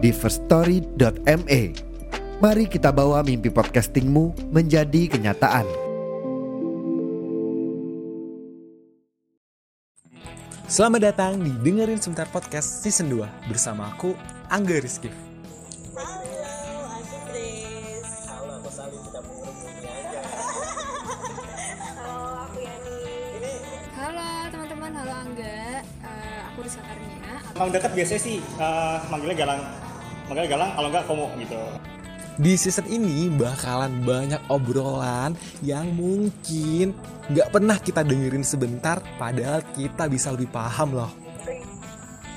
di firststory.me. Mari kita bawa mimpi podcastingmu menjadi kenyataan. Selamat datang di Dengerin Sebentar Podcast Season 2 bersama aku, Angga Rizky. Halo, aku Grace. Halo, aku Sali, kita menghubungi aja. Halo, aku Yani. Ini Halo teman-teman, halo Angga. Eh, aku Karnia. emang dekat biasanya sih eh, manggilnya galang. Manggilnya galang, kalau enggak komo gitu. Di season ini bakalan banyak obrolan yang mungkin nggak pernah kita dengerin sebentar, padahal kita bisa lebih paham loh. penting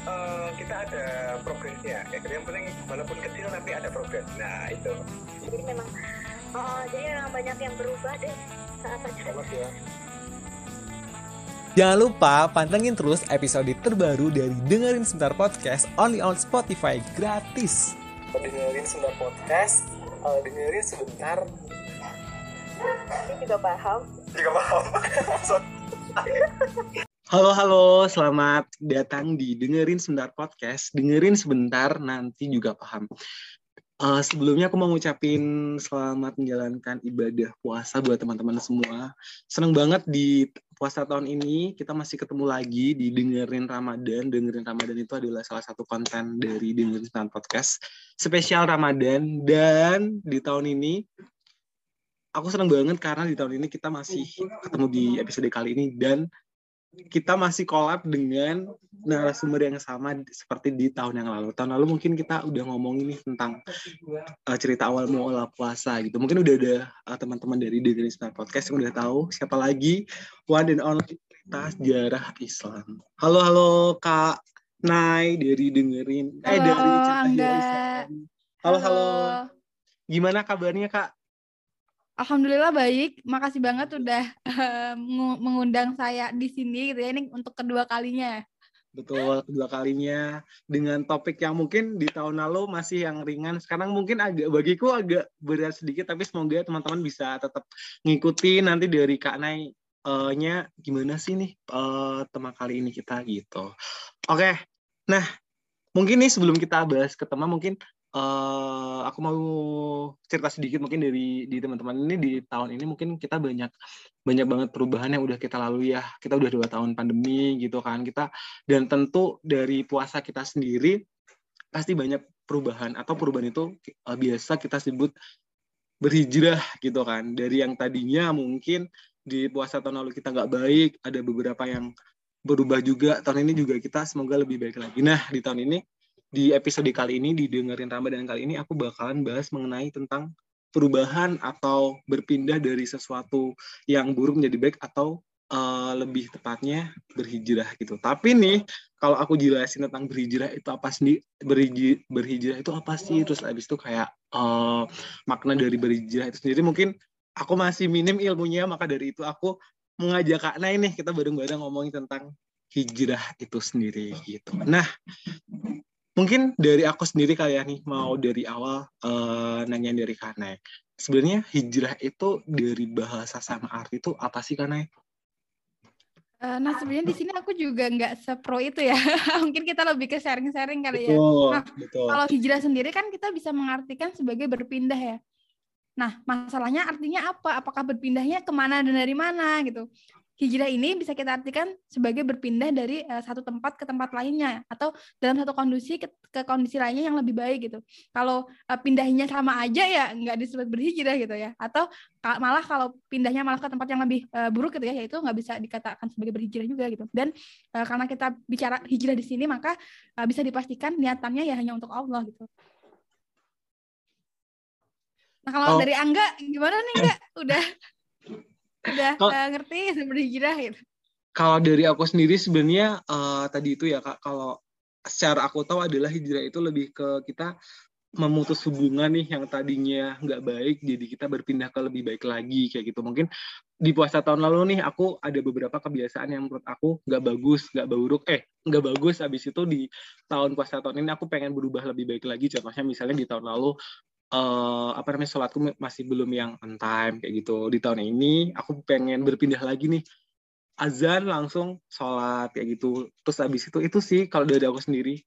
eh, kita ada progresnya ya yang penting walaupun kecil tapi ada progres nah itu Jadi memang, oh, jadi memang banyak yang berubah deh saat pacaran. Ya Jangan lupa pantengin terus episode terbaru dari Dengerin Sebentar Podcast only on Spotify gratis. Dengerin sebentar podcast, eh, dengerin sebentar. Ini juga paham. juga paham Halo halo, selamat datang di Dengerin Sebentar Podcast. Dengerin sebentar, nanti juga paham. Eh, sebelumnya aku mau ngucapin selamat menjalankan ibadah puasa buat teman-teman semua. Seneng banget di puasa tahun ini kita masih ketemu lagi di Dengerin Ramadan. Dengerin Ramadan itu adalah salah satu konten dari Dengerin Sebentar Podcast. Spesial Ramadan. Dan di tahun ini aku seneng banget karena di tahun ini kita masih ketemu di episode kali ini. Dan kita masih collab dengan narasumber yang sama seperti di tahun yang lalu. Tahun lalu mungkin kita udah ngomongin nih tentang uh, cerita awal mula puasa gitu. Mungkin udah ada uh, teman-teman dari Sebentar Podcast yang udah tahu siapa lagi one and only cerita sejarah Islam. Halo halo Kak Nay dari dengerin eh Halo, dari cerita Islam. Halo halo. Gimana kabarnya Kak? Alhamdulillah baik. Makasih banget udah mengu- mengundang saya di sini gitu ya. Ini untuk kedua kalinya. Betul, kedua kalinya dengan topik yang mungkin di tahun lalu masih yang ringan. Sekarang mungkin agak bagiku agak berat sedikit, tapi semoga teman-teman bisa tetap ngikuti nanti dari Kak Nay eh, nya gimana sih nih eh, tema kali ini kita gitu. Oke, nah mungkin nih sebelum kita bahas ke tema mungkin eh, aku mau cerita sedikit mungkin dari di teman-teman ini di tahun ini mungkin kita banyak banyak banget perubahan yang udah kita lalui ya. Kita udah dua tahun pandemi gitu kan. Kita dan tentu dari puasa kita sendiri pasti banyak perubahan atau perubahan itu eh, biasa kita sebut berhijrah gitu kan dari yang tadinya mungkin di puasa tahun lalu kita nggak baik ada beberapa yang berubah juga tahun ini juga kita semoga lebih baik lagi nah di tahun ini di episode kali ini didengerin Ramadan kali ini aku bakalan bahas mengenai tentang perubahan atau berpindah dari sesuatu yang buruk menjadi baik atau eh, lebih tepatnya berhijrah gitu. Tapi nih kalau aku jelasin tentang berhijrah itu apa sih? Berhijrah, berhijrah itu apa sih? Terus habis itu kayak eh, makna dari berhijrah itu sendiri mungkin aku masih minim ilmunya maka dari itu aku mengajak Kak Nay nih kita bareng-bareng ngomongin tentang hijrah itu sendiri gitu. Nah, mungkin dari aku sendiri kali ya nih mau dari awal eh, nanya dari Kak Nay. Sebenarnya hijrah itu dari bahasa sama arti itu apa sih Kak Nay? Eh, nah sebenarnya di sini aku juga nggak sepro itu ya. Mungkin kita lebih ke sharing-sharing kali ya. Nah, betul. Kalau hijrah sendiri kan kita bisa mengartikan sebagai berpindah ya. Nah, masalahnya artinya apa? Apakah berpindahnya ke mana dan dari mana gitu? Hijrah ini bisa kita artikan sebagai berpindah dari eh, satu tempat ke tempat lainnya atau dalam satu kondisi ke, ke kondisi lainnya yang lebih baik gitu. Kalau eh, pindahnya sama aja ya nggak disebut berhijrah gitu ya. Atau ka- malah kalau pindahnya malah ke tempat yang lebih eh, buruk gitu ya, yaitu nggak bisa dikatakan sebagai berhijrah juga gitu. Dan eh, karena kita bicara hijrah di sini maka eh, bisa dipastikan niatannya ya hanya untuk Allah gitu. Nah kalau Oh. dari Angga gimana nih Enggak? Udah udah eh, ngerti berhijrah gitu. Kalau dari aku sendiri sebenarnya eh, tadi itu ya kak, kalau secara aku tahu adalah hijrah itu lebih ke kita memutus hubungan nih yang tadinya nggak baik jadi kita berpindah ke lebih baik lagi kayak gitu. Mungkin di puasa tahun lalu nih aku ada beberapa kebiasaan yang menurut aku nggak bagus nggak buruk. Eh nggak bagus habis itu di tahun puasa tahun ini aku pengen berubah lebih baik lagi. Contohnya misalnya di tahun lalu uh, apa namanya sholatku masih belum yang on time kayak gitu di tahun ini aku pengen berpindah lagi nih azan langsung sholat kayak gitu terus habis itu itu sih kalau dari aku sendiri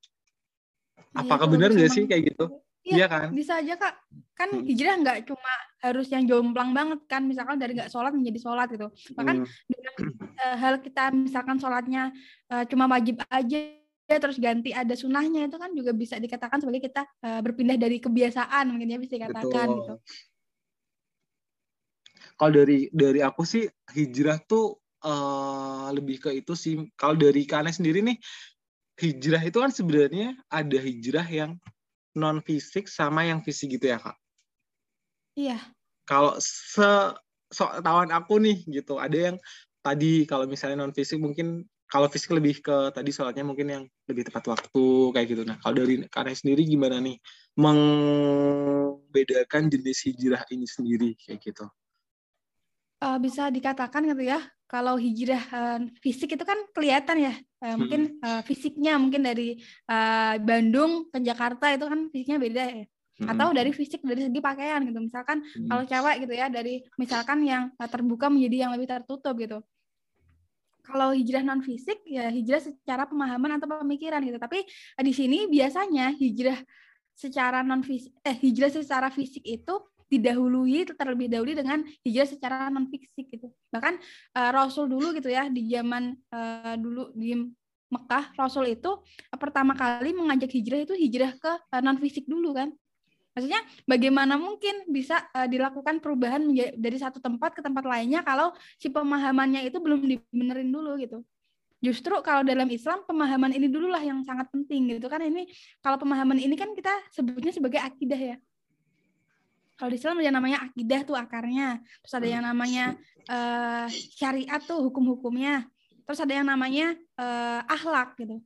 Iya, apakah benar nggak sih kayak gitu Iya, Iya kan? bisa aja kak. Kan Hmm. hijrah nggak cuma harus yang jomplang banget kan. Misalkan dari nggak sholat menjadi sholat gitu. Bahkan Hmm. dengan eh, hal kita misalkan sholatnya eh, cuma wajib aja terus ganti ada sunahnya itu kan juga bisa dikatakan sebagai kita eh, berpindah dari kebiasaan mungkin ya bisa dikatakan Betul. gitu. kalau dari dari aku sih hijrah tuh eh, lebih ke itu sih kalau dari Kane sendiri nih hijrah itu kan sebenarnya ada hijrah yang non fisik sama yang fisik gitu ya kak Iya. kalau se so tawan aku nih gitu ada yang tadi kalau misalnya non fisik mungkin kalau fisik lebih ke tadi sholatnya mungkin yang lebih tepat waktu kayak gitu. Nah kalau dari Kane sendiri gimana nih? Membedakan jenis hijrah ini sendiri kayak gitu. Eh, bisa dikatakan gitu ya kalau hijrah eh, fisik itu kan kelihatan ya. Eh, mungkin eh, fisiknya mungkin dari eh, Bandung ke Jakarta itu kan fisiknya beda ya. Atau dari fisik dari segi pakaian gitu. Misalkan Hmm. kalau cewek gitu ya dari misalkan yang terbuka menjadi yang lebih tertutup gitu kalau hijrah non fisik ya hijrah secara pemahaman atau pemikiran gitu. Tapi eh, di sini biasanya hijrah secara non fisik eh hijrah secara fisik itu didahului terlebih dahulu dengan hijrah secara non fisik gitu. Bahkan eh, Rasul dulu gitu ya di zaman eh, dulu di Mekah Rasul itu pertama kali mengajak hijrah itu hijrah ke non fisik dulu kan maksudnya bagaimana mungkin bisa eh, dilakukan perubahan menja- dari satu tempat ke tempat lainnya kalau si pemahamannya itu belum dibenerin dulu gitu? Justru kalau dalam Islam pemahaman ini dulu lah yang sangat penting gitu kan? Ini kalau pemahaman ini kan kita sebutnya sebagai akidah ya? Kalau di Islam ada namanya akidah tuh akarnya. Terus ada yang namanya eh, syariat tuh hukum-hukumnya. Terus ada yang namanya eh, akhlak gitu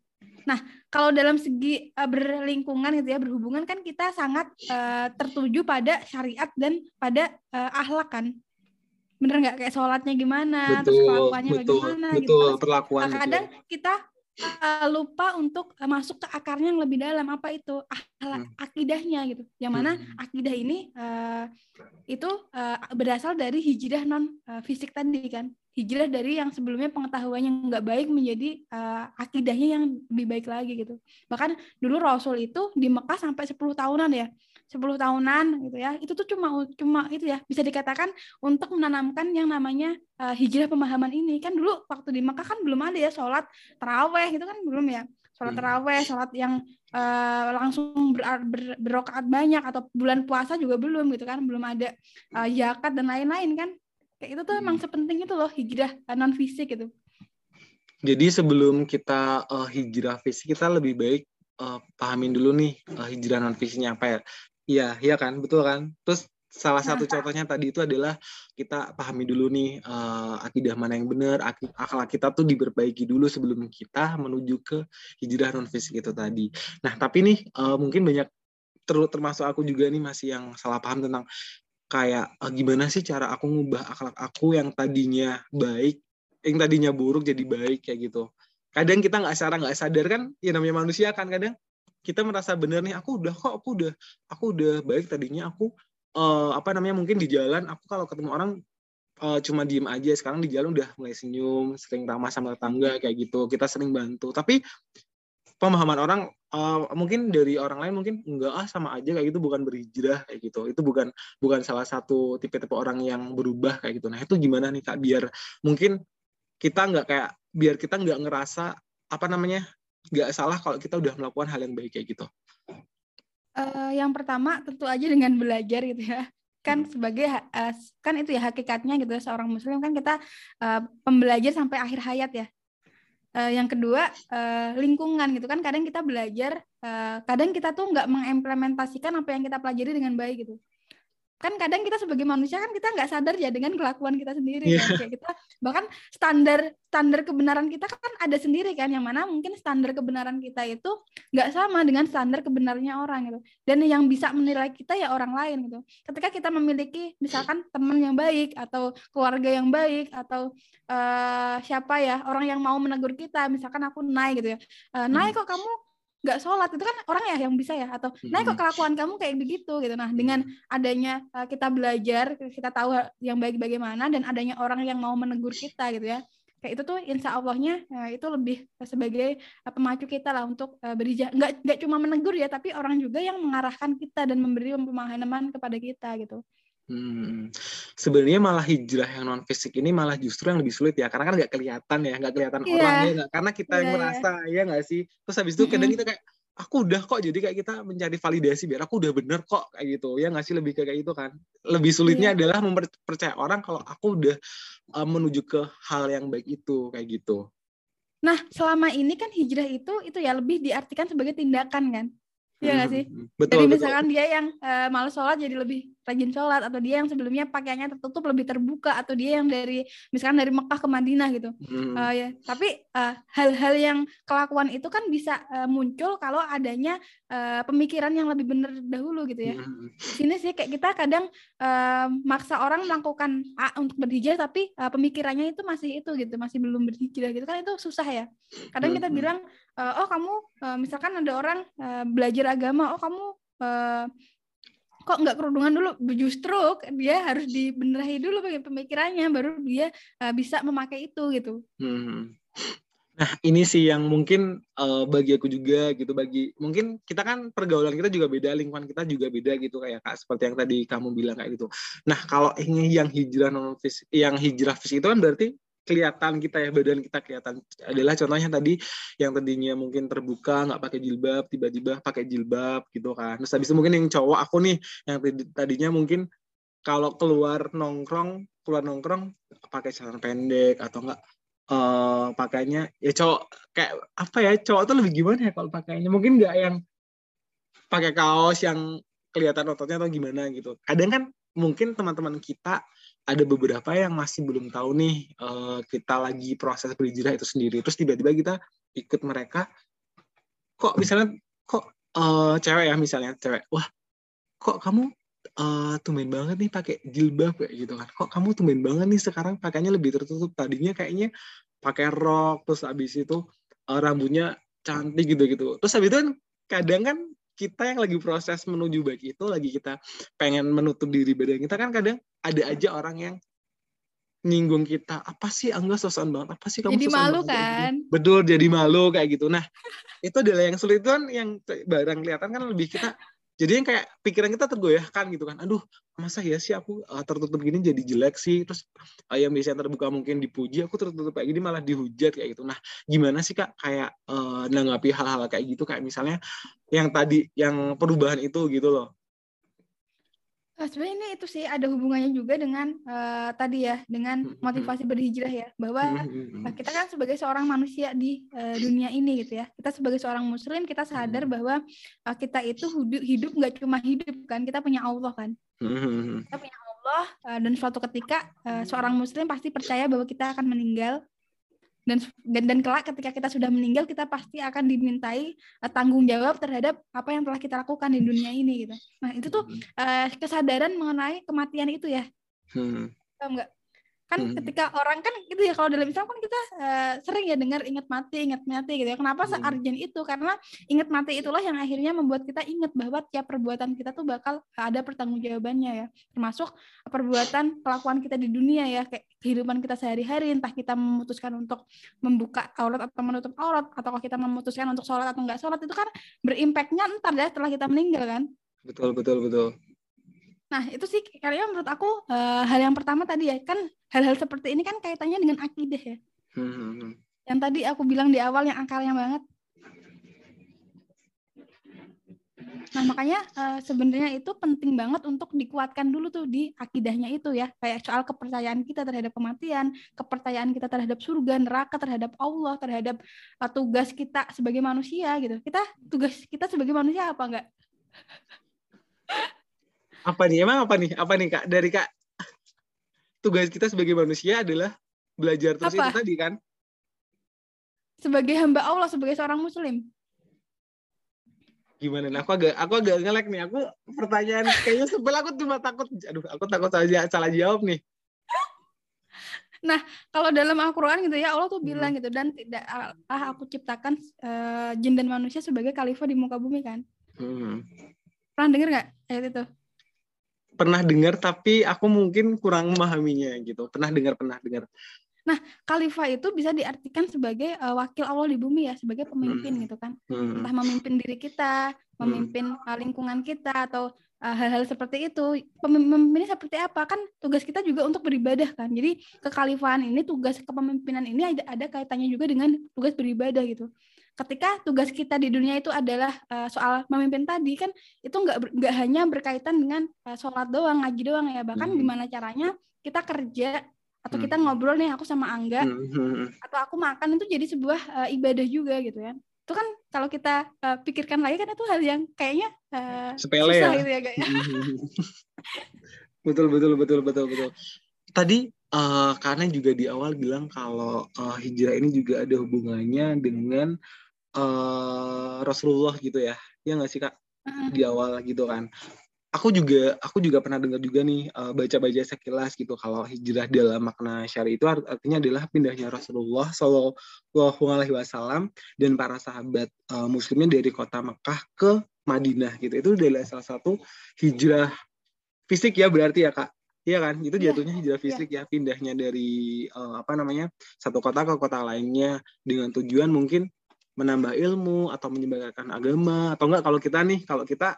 nah kalau dalam segi eh, berlingkungan gitu ya berhubungan kan kita sangat eh, tertuju pada syariat dan pada eh, akhlak kan. Bener nggak? Kayak sholatnya gimana terus betul kelakuannya betul bagaimana gitu. betul Terus, perlakuan Nah, kadang kita uh, lupa untuk uh, masuk ke akarnya yang lebih dalam. Apa itu? Akhlak Hmm. akidahnya gitu. Yang mana Hmm. akidah ini uh, itu uh, berasal dari hijrah non uh, fisik tadi kan hijrah dari yang sebelumnya pengetahuannya nggak baik menjadi uh, akidahnya yang lebih baik lagi gitu. Bahkan dulu Rasul itu di Mekah sampai 10 tahunan ya 10 tahunan gitu ya. Itu tuh cuma cuma itu ya bisa dikatakan untuk menanamkan yang namanya uh, hijrah pemahaman ini. Kan dulu waktu di Mekah kan belum ada ya sholat teraweh itu kan belum ya. Sholat Hmm. teraweh sholat yang uh, langsung ber, ber, berokaat banyak atau bulan puasa juga belum gitu kan. Belum ada uh, zakat dan lain-lain kan kayak itu tuh emang Hmm. sepenting itu loh hijrah uh, non fisik gitu Jadi sebelum kita eh, hijrah fisik kita lebih baik eh, pahamin dulu nih eh, hijrah non fisiknya apa ya? Iya, iya kan, betul kan? Terus salah satu contohnya tadi itu adalah kita pahami dulu nih eh, akidah mana yang benar, aki- akhlak kita tuh diperbaiki dulu sebelum kita menuju ke hijrah non fisik itu tadi. Nah, tapi nih eh, mungkin banyak ter- termasuk aku juga nih masih yang salah paham tentang kayak eh, gimana sih cara aku ngubah akhlak aku yang tadinya baik yang tadinya buruk jadi baik kayak gitu. Kadang kita nggak secara nggak sadar kan, ya namanya manusia kan kadang kita merasa benar nih, aku udah kok, aku udah, aku udah baik tadinya aku eh, apa namanya mungkin di jalan aku kalau ketemu orang eh, cuma diem aja, sekarang di jalan udah mulai senyum, sering ramah sama tetangga kayak gitu, kita sering bantu. Tapi pemahaman orang eh, mungkin dari orang lain mungkin enggak ah sama aja kayak gitu bukan berhijrah kayak gitu. Itu bukan bukan salah satu tipe-tipe orang yang berubah kayak gitu. Nah itu gimana nih kak biar mungkin kita nggak kayak biar kita nggak ngerasa apa namanya nggak salah kalau kita udah melakukan hal yang baik kayak gitu. Eh, yang pertama tentu aja dengan belajar gitu ya kan sebagai ha- eh, kan itu ya hakikatnya gitu ya, seorang muslim kan kita eh, pembelajar sampai akhir hayat ya Eh, yang kedua eh, lingkungan gitu kan. Kadang kita belajar eh, kadang kita tuh nggak mengimplementasikan apa yang kita pelajari dengan baik gitu kan kadang kita sebagai manusia kan kita nggak sadar ya dengan kelakuan kita sendiri Iya. kan. Kayak kita bahkan standar standar kebenaran kita kan ada sendiri kan yang mana mungkin standar kebenaran kita itu nggak sama dengan standar kebenarannya orang gitu. Dan yang bisa menilai kita ya orang lain gitu. Ketika kita memiliki misalkan teman yang baik atau keluarga yang baik atau eh, siapa ya orang yang mau menegur kita misalkan aku naik gitu ya. Eh, naik kok kamu nggak sholat itu kan orang ya yang bisa ya? Atau naik kok kelakuan kamu kayak begitu? Gitu. Nah dengan adanya uh, kita belajar kita tahu yang baik bagaimana dan adanya orang yang mau menegur kita gitu ya. Kayak itu tuh insya Allahnya uh, itu lebih sebagai uh, pemacu kita lah untuk uh, berhijrah nggak nggak cuma menegur ya tapi orang juga yang mengarahkan kita dan memberi pemahaman kepada kita gitu Hmm. Sebenarnya malah hijrah yang non fisik ini malah justru yang lebih sulit ya, karena kan nggak kelihatan ya, nggak kelihatan Iya. orang ya, nggak karena kita yang Iya, merasa ya nggak sih. Terus habis itu kadang Mm-mm. kita kayak aku udah kok, jadi kayak kita mencari validasi biar aku udah bener kok kayak gitu ya nggak sih lebih kayak gitu kan. Lebih sulitnya Iya. adalah mempercaya orang kalau aku udah uh, menuju ke hal yang baik itu kayak gitu. nah selama ini kan hijrah itu itu ya lebih diartikan sebagai tindakan kan Iya nggak sih Hmm, Betul Jadi betul. misalkan dia yang eh, malas sholat jadi lebih rajin sholat atau dia yang sebelumnya pakaiannya tertutup lebih terbuka atau dia yang dari misalkan dari Mekah ke Madinah gitu. Hmm. Eh, ya, tapi eh, hal-hal yang kelakuan itu kan bisa eh, muncul kalau adanya eh, pemikiran yang lebih benar dahulu gitu ya. Hmm. Di sini sih kayak kita kadang eh, maksa orang melakukan A untuk berhijrah tapi eh, pemikirannya itu masih itu gitu, masih belum berhijrah gitu kan itu susah ya. Kadang kita Mhm. bilang eh, oh kamu eh, misalkan ada orang eh, belajar agama, oh kamu kok nggak kerudungan dulu justru dia harus dibenahi dulu bagi pemikirannya baru dia eh, bisa memakai itu gitu Hmm. Nah, ini sih yang mungkin eh, bagi aku juga gitu bagi mungkin kita kan pergaulan kita juga beda, lingkungan kita juga beda gitu kayak Kak seperti yang tadi kamu bilang kayak gitu. Nah, kalau ini yang hijrah non fisik yang hijrah fisik itu kan berarti kelihatan kita ya badan kita kelihatan. Adalah contohnya tadi yang tadinya mungkin terbuka nggak pakai jilbab tiba-tiba pakai jilbab gitu kan. Terus habis itu mungkin yang cowok aku nih yang tadi- tadinya mungkin kalau keluar nongkrong keluar nongkrong pakai celana pendek atau enggak eh pakainya ya cowok kayak apa ya cowok tuh lebih gimana ya kalau pakainya? Mungkin nggak yang pakai kaos yang kelihatan ototnya atau gimana gitu. Kadang kan mungkin teman-teman kita ada beberapa yang masih belum tahu nih eh, kita lagi proses berhijrah itu sendiri. Terus tiba-tiba kita ikut mereka kok misalnya kok eh, cewek ya misalnya cewek wah kok kamu eh tumben banget nih pakai jilbab kayak gitu kan? Kok kamu tumben banget nih sekarang pakainya lebih tertutup? Tadinya kayaknya pakai rok terus habis itu eh, rambutnya cantik gitu gitu terus habis itu kan kadang kan kita yang lagi proses menuju baik itu lagi kita pengen menutup diri badan kita kan kadang ada aja orang yang nyinggung kita apa sih? Angga sosokan banget. Apa sih kamu Jadi malu banget kayak gini?" kan? betul jadi malu kayak gitu. Nah itu adalah yang sulit kan yang barang kelihatan kan lebih kita jadi yang kayak pikiran kita tergoyahkan gitu kan. Aduh masa ya sih aku uh, tertutup gini jadi jelek sih? Terus uh, yang biasanya terbuka mungkin dipuji aku tertutup kayak gini malah dihujat kayak gitu. Nah gimana sih kak kayak uh, nanggapi hal-hal kayak gitu? Kayak misalnya yang tadi yang perubahan itu gitu loh Nah, sebenarnya ini itu sih ada hubungannya juga dengan eh, tadi ya dengan motivasi berhijrah ya bahwa Nah, kita kan sebagai seorang manusia di eh, dunia ini gitu ya. Kita sebagai seorang muslim kita sadar bahwa eh, kita itu hidup hidup nggak cuma hidup kan, kita punya Allah kan. Kita punya Allah eh, dan suatu ketika eh, seorang muslim pasti percaya bahwa kita akan meninggal dan dan dan kelak ketika kita sudah meninggal kita pasti akan dimintai eh, tanggung jawab terhadap apa yang telah kita lakukan di dunia ini gitu. Nah, itu tuh eh, kesadaran mengenai kematian itu ya. Hmm, Paham nggak? Kan Hmm. ketika orang kan gitu ya kalau dalam Islam kan kita eh, sering ya dengar ingat mati, ingat mati gitu ya. Kenapa Hmm. searjen itu? Karena ingat mati itulah yang akhirnya membuat kita ingat bahwa tiap perbuatan kita tuh bakal ada pertanggungjawabannya ya. Termasuk perbuatan kelakuan kita di dunia ya, kayak kehidupan kita sehari-hari, entah kita memutuskan untuk membuka aurat atau menutup aurat, atau kalau kita memutuskan untuk sholat atau enggak sholat itu kan berimpactnya ntar ya setelah kita meninggal kan. betul betul betul Nah, itu sih kayaknya menurut aku eh, hal yang pertama tadi ya, kan hal-hal seperti ini kan kaitannya dengan akidah ya. Hmm, hmm, hmm. Yang tadi aku bilang di awal yang akalnya banget. Nah, makanya eh, sebenarnya itu penting banget untuk dikuatkan dulu tuh di akidahnya itu ya. Kayak soal kepercayaan kita terhadap kematian, kepercayaan kita terhadap surga, neraka, terhadap Allah, terhadap eh, tugas kita sebagai manusia gitu. Kita tugas kita sebagai manusia apa enggak? Apa nih? Emang apa nih? Apa nih kak? Dari kak tugas kita sebagai manusia adalah belajar terus Apa? itu tadi kan? Sebagai hamba Allah, sebagai seorang muslim. Gimana? Nah, aku agak aku agak ngelek nih. Aku pertanyaan kayaknya sebel aku cuma takut. Aduh, aku takut saja salah jawab nih. Kalau dalam Al-Qur'an gitu ya, Allah tuh Hmm. bilang gitu dan tidak ah aku ciptakan eh, jin dan manusia sebagai khalifah di muka bumi kan. Hmm. Pernah denger nggak ayat itu? Pernah dengar tapi aku mungkin kurang memahaminya gitu. Pernah dengar, pernah dengar. Khalifah itu bisa diartikan sebagai eh, wakil Allah di bumi ya, sebagai pemimpin Hmm. gitu kan. Hmm. Entah memimpin diri kita, memimpin eh, lingkungan kita atau eh, hal-hal seperti itu. Pemim- Pemimpinnya seperti apa? Kan tugas kita juga untuk beribadah kan. Jadi kekhalifahan ini, tugas kepemimpinan ini ada, ada kaitannya juga dengan tugas beribadah gitu. Ketika tugas kita di dunia itu adalah eh, soal memimpin tadi kan itu nggak nggak hanya berkaitan dengan eh, sholat doang, ngaji doang ya. Bahkan Hmm. gimana caranya kita kerja atau kita Hmm. ngobrol nih aku sama Angga Hmm, hmm, hmm. atau aku makan itu jadi sebuah eh, ibadah juga gitu kan itu kan kalau kita eh, pikirkan lagi kan itu hal yang kayaknya eh, Sepele susah ya. gitu ya ya. betul betul betul betul betul. Tadi eh, karena juga di awal bilang kalau eh, hijrah ini juga ada hubungannya dengan eh, Rasulullah gitu ya. Ya nggak sih kak? Heeh. Di awal gitu kan. Aku juga aku juga pernah dengar juga nih eh, baca-baca sekilas gitu kalau hijrah dalam makna syari itu art- artinya adalah pindahnya Rasulullah Shallallahu Alaihi Wasallam dan para sahabat eh, muslimnya dari kota Mekah ke Madinah gitu. Itu adalah salah satu hijrah fisik ya berarti ya kak Iya kan itu Iya, jatuhnya hijrah fisik ya pindahnya dari eh, apa namanya satu kota ke kota lainnya dengan tujuan mungkin menambah ilmu atau menyebarkan agama atau enggak kalau kita nih kalau kita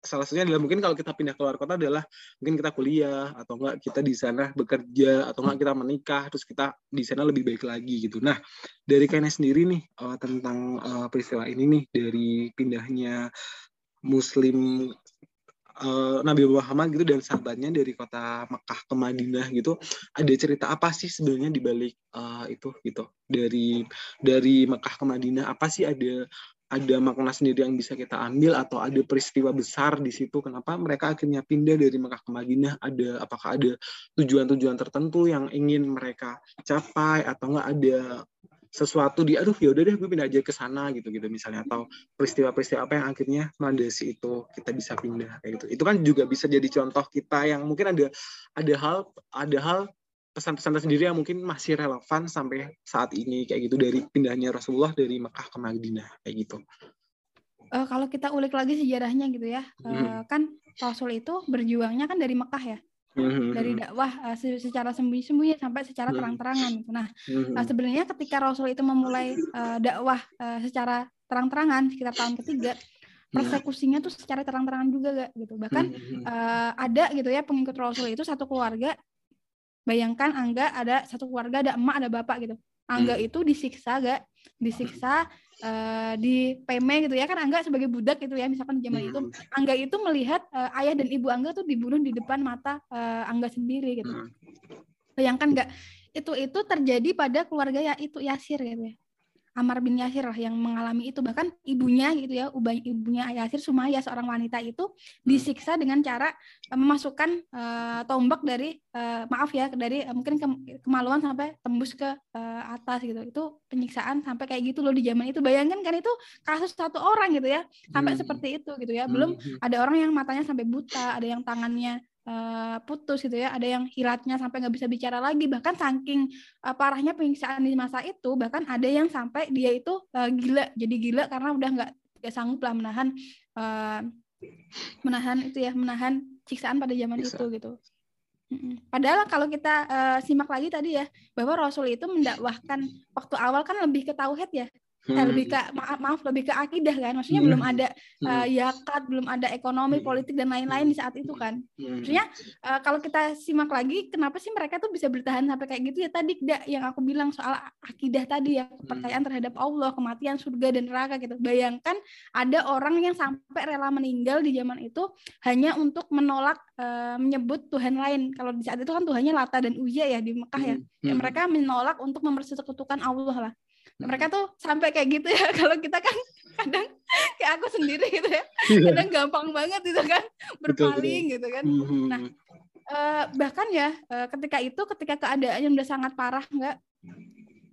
salah satunya adalah mungkin kalau kita pindah keluar kota adalah mungkin kita kuliah atau enggak kita di sana bekerja atau enggak kita menikah terus kita di sana lebih baik lagi gitu. Nah dari Kayaknya sendiri nih eh, tentang eh, peristiwa ini nih dari pindahnya Muslim eh, Nabi Muhammad gitu dan sahabatnya dari kota Mekah ke Madinah gitu ada cerita apa sih sebenarnya di balik eh, itu gitu? Dari dari Mekah ke Madinah apa sih ada ada makna sendiri yang bisa kita ambil atau ada peristiwa besar di situ? Kenapa mereka akhirnya pindah dari Mekah ke Madinah? Ada apakah ada tujuan-tujuan tertentu yang ingin mereka capai atau enggak ada sesuatu di aduh yaudah deh gue pindah aja ke sana gitu gitu misalnya atau peristiwa-peristiwa apa yang akhirnya melandasi itu kita bisa pindah kayak gitu. Itu kan juga bisa jadi contoh kita yang mungkin ada ada hal ada hal pesan-pesan tersendiri yang mungkin masih relevan sampai saat ini kayak gitu dari pindahnya Rasulullah dari Mekah ke Madinah kayak gitu. Eh, kalau kita ulik lagi sejarahnya gitu ya. Hmm. kan Rasul itu berjuangnya kan dari Mekah ya Mhm, dari dakwah eh, se- secara sembunyi-sembunyi sampai secara Hmm. terang-terangan nah mhm, Nah, sebenarnya ketika Rasul itu memulai eh, dakwah eh, secara terang-terangan sekitar tahun ketiga, persekusinya tuh secara terang-terangan juga gak gitu. Bahkan mhm, eh, ada gitu ya pengikut Rasul itu satu keluarga. Bayangkan Angga ada satu keluarga ada emak ada bapak gitu. Angga itu disiksa gak? Disiksa eh, di peme gitu ya kan Angga sebagai budak gitu ya misalkan di zaman itu mhm, Angga itu melihat eh, ayah dan ibu Angga tuh dibunuh di depan mata eh, Angga sendiri gitu. mhm. Bayangkan nggak itu itu terjadi pada keluarga ya itu Yasir gitu ya. Amar bin Yasir lah yang mengalami itu. Bahkan ibunya gitu ya ubah ibunya Yasir Sumaya seorang wanita itu disiksa dengan cara eh, memasukkan eh, tombak dari eh, maaf ya dari eh, mungkin ke- kemaluan sampai tembus ke eh, atas gitu. Itu penyiksaan sampai kayak gitu loh di zaman itu. Bayangkan kan itu kasus satu orang gitu ya sampai Hmm. seperti itu gitu ya. Belum Mhm, ada orang yang matanya sampai buta, ada yang tangannya eh, putus gitu ya, ada yang hilatnya sampai nggak bisa bicara lagi, bahkan saking eh, parahnya penyiksaan di masa itu, bahkan ada yang sampai dia itu eh, gila, jadi gila karena udah nggak nggak sanggup lah menahan eh, menahan itu ya, menahan siksaan pada zaman Siksaan. itu gitu. Padahal kalau kita eh, simak lagi tadi ya, bahwa Rasul itu mendakwahkan waktu awal kan lebih ke tauhid ya, eh, mhm, lebih ke maaf, maaf lebih ke akidah kan, maksudnya Hmm. belum ada eh, yakat, belum ada ekonomi, Hmm. politik dan lain-lain di saat itu kan. mhm. Maksudnya eh, kalau kita simak lagi, kenapa sih mereka tuh bisa bertahan sampai kayak gitu ya tadi Da, yang aku bilang soal akidah tadi ya kepercayaan terhadap Allah, kematian, surga dan neraka gitu. Bayangkan ada orang yang sampai rela meninggal di zaman itu hanya untuk menolak eh, menyebut Tuhan lain. Kalau di saat itu kan Tuhannya Lata dan Uzza ya di Mekah ya. Mhm, Ya, mereka menolak untuk mempersekutukan Allah lah. Mereka tuh sampai kayak gitu ya. Kalau kita kan kadang kayak aku sendiri gitu ya. Iya. kadang gampang banget gitu kan Betul, berpaling gitu kan. Mhm. Nah, Eh, bahkan ya eh, ketika itu ketika keadaannya udah sangat parah nggak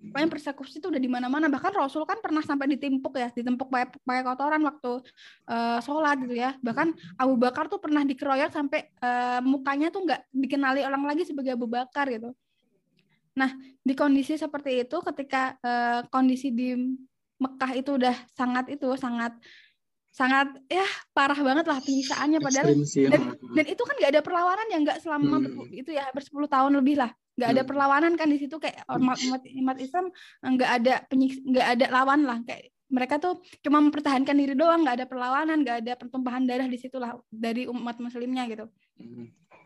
pokoknya persekusi itu udah di mana-mana. Bahkan Rasul kan pernah sampai ditimpuk ya ditimpuk pakai pakai kotoran waktu eh, sholat gitu ya. Bahkan Abu Bakar tuh pernah dikeroyok sampai eh, mukanya tuh nggak dikenali orang lagi sebagai Abu Bakar gitu nah di kondisi seperti itu ketika eh, kondisi di Mekah itu udah sangat itu sangat sangat ya parah banget lah penyisaannya padahal sih. dan- dan itu kan nggak ada perlawanan yang nggak selama Hmm. itu ya hampir 10 tahun lebih lah nggak ada Hmm. perlawanan kan di situ kayak umat umat, umat Islam nggak ada penyik nggak ada lawan lah kayak mereka tuh cuma mempertahankan diri doang nggak ada perlawanan nggak ada pertumpahan darah di situ lah dari umat muslimnya gitu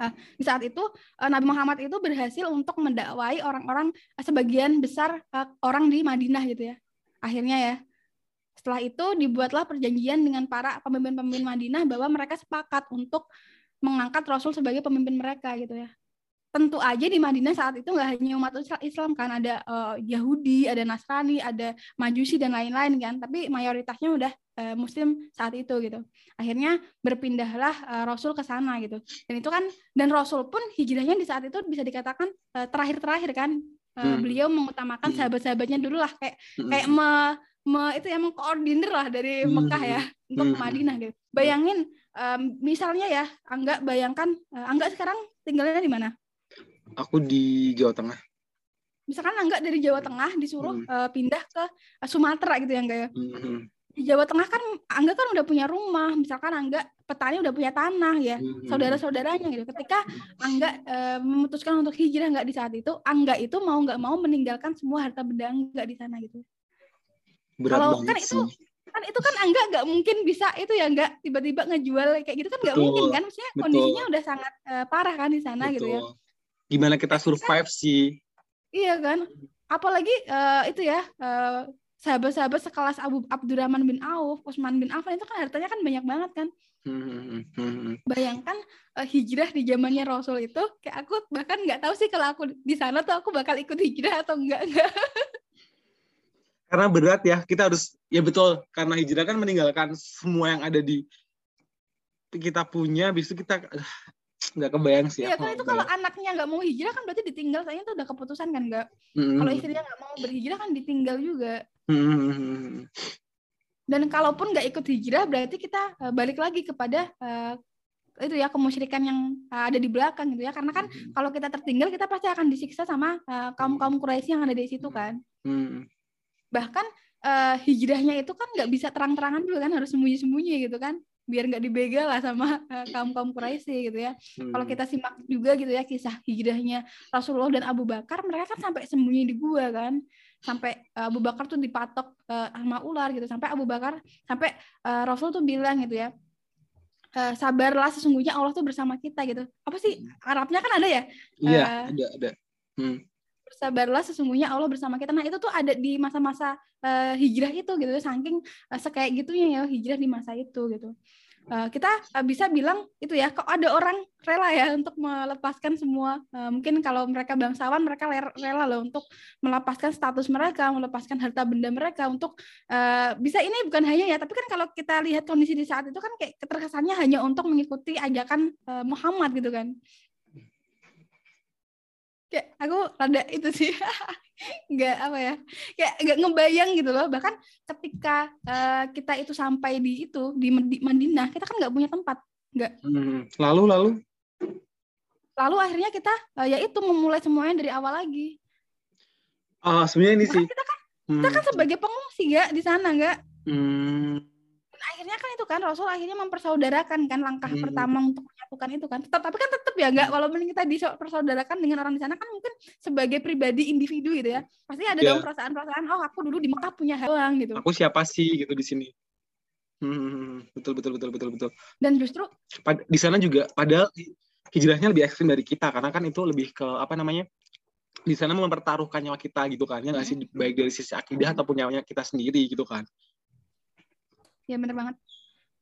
Mhm. di saat itu eh, Nabi Muhammad itu berhasil untuk mendakwai orang-orang eh, sebagian besar eh, orang di Madinah gitu ya akhirnya ya setelah itu dibuatlah perjanjian dengan para pemimpin-pemimpin Madinah bahwa mereka sepakat untuk mengangkat Rasul sebagai pemimpin mereka gitu ya tentu aja di Madinah saat itu nggak hanya umat Islam kan ada eh, Yahudi ada Nasrani ada Majusi dan lain-lain kan tapi mayoritasnya udah eh, Muslim saat itu gitu akhirnya berpindahlah eh, Rasul ke sana gitu dan itu kan dan Rasul pun hijrahnya di saat itu bisa dikatakan eh, terakhir-terakhir kan Eh, Hmm. beliau mengutamakan Hmm. sahabat-sahabatnya dulu lah kayak Mhm. kayak me, me- itu ya mengkoordinir lah dari Hmm. Mekah ya untuk ke Hmm. Madinah gitu bayangin em, misalnya ya Angga bayangkan eh, Angga sekarang tinggalnya di mana Aku di Jawa Tengah. misalkan Angga dari Jawa Tengah disuruh Hmm. eh, pindah ke Sumatera gitu ya Angga ya Mhm. Di Jawa Tengah kan Angga kan udah punya rumah misalkan Angga petani udah punya tanah ya Mhm. saudara-saudaranya gitu ketika Angga eh, memutuskan untuk hijrah nggak di saat itu Angga itu mau nggak mau meninggalkan semua harta benda Angga di sana gitu Berat kalau kan sih. itu kan itu kan Angga nggak mungkin bisa itu ya nggak tiba-tiba ngejual kayak gitu kan nggak Betul, mungkin kan maksudnya betul. kondisinya udah sangat eh, parah kan di sana gitu ya Betul. Gimana kita survive sih? iya kan apalagi eh, itu ya eh, sahabat-sahabat sekelas Abu Abdurrahman bin Auf Utsman bin Affan itu kan hartanya kan banyak banget kan Mhm. Mhm. bayangkan eh, hijrah di zamannya Rasul itu kayak aku bahkan nggak tahu sih kalau aku di sana tuh aku bakal ikut hijrah atau enggak enggak Karena berat ya, kita harus ya betul karena hijrah kan meninggalkan semua yang ada di kita punya, habis itu kita ah, nggak kebayang sih. Iya kan nggak itu kalau anaknya nggak mau hijrah kan berarti ditinggal saya itu udah keputusan kan enggak Mhm. kalau istrinya nggak mau berhijrah kan ditinggal juga Mhm. dan kalaupun nggak ikut hijrah berarti kita eh, balik lagi kepada eh, itu ya kemusyrikan yang eh, ada di belakang gitu ya karena kan kalau kita tertinggal kita pasti akan disiksa sama kaum kaum Quraisy yang ada di situ kan Mhm. bahkan eh, hijrahnya itu kan nggak bisa terang-terangan juga kan harus sembunyi-sembunyi gitu kan biar nggak dibegal lah sama kaum kaum Quraisy gitu ya kalau Mhm. kita simak juga gitu ya kisah hijrahnya Rasulullah dan Abu Bakar mereka kan sampai sembunyi di gua kan sampai eh, Abu Bakar tuh dipatok eh, sama ular gitu. Sampai Abu Bakar sampai eh, Rasul tuh bilang gitu ya eh, sabarlah sesungguhnya Allah tuh bersama kita gitu. Apa sih? Arabnya kan ada ya? Iya, eh, ada ada. Hmm. bersabarlah sesungguhnya Allah bersama kita. Nah itu tuh ada di masa-masa eh, hijrah itu gitu saking eh, sekayak gitunya ya hijrah di masa itu gitu Eh, kita eh, bisa bilang itu ya kok ada orang rela ya untuk melepaskan semua. Eh, mungkin kalau mereka bangsawan mereka rela loh untuk melepaskan status mereka melepaskan harta benda mereka untuk bisa ini bukan hanya ya tapi kan kalau kita lihat kondisi di saat itu kan kayak keterkesannya hanya untuk mengikuti ajakan Muhammad gitu kan kayak aku rada itu sih nggak apa ya kayak nggak ngebayang gitu loh bahkan ketika eh, kita itu sampai di itu di Madinah kita kan nggak punya tempat Hmm. Lalu lalu lalu akhirnya kita eh, ya itu memulai semuanya dari awal lagi ah sebenarnya ini sih. Bahkan kita kan Hmm. kita kan sebagai pengungsi nggak di sana nggak Hmm. Akhirnya kan itu kan Rasul akhirnya mempersaudarakan kan langkah Hmm. pertama untuk menyatukan itu kan tetap tapi kan tetap ya nggak walaupun kita dipersaudarakan dengan orang di sana kan mungkin sebagai pribadi individu gitu ya pasti ada Ya. dong perasaan-perasaan oh aku dulu di Mekah punya doang gitu Aku siapa sih gitu di sini? Hmm. Betul betul betul betul betul. dan justru Pad- di sana juga padahal hijrahnya lebih ekstrim dari kita karena kan itu lebih ke apa namanya di sana mempertaruhkan nyawa kita gitu kan ya nggak sih baik dari sisi akidah ataupun nyawanya kita sendiri gitu kan Ya bener banget.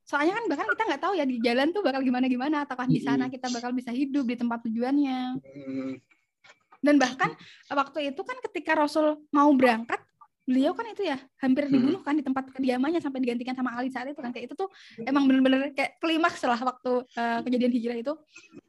Soalnya kan bahkan kita nggak tahu ya di jalan tuh bakal gimana gimana, ataukah di sana kita bakal bisa hidup di tempat tujuannya. Dan bahkan waktu itu kan ketika Rasul mau berangkat, beliau kan itu ya hampir Hmm. dibunuh kan di tempat kediamannya sampai digantikan sama Ali saat itu kan kayak itu tuh emang bener-bener kayak klimaks lah waktu eh, kejadian hijrah itu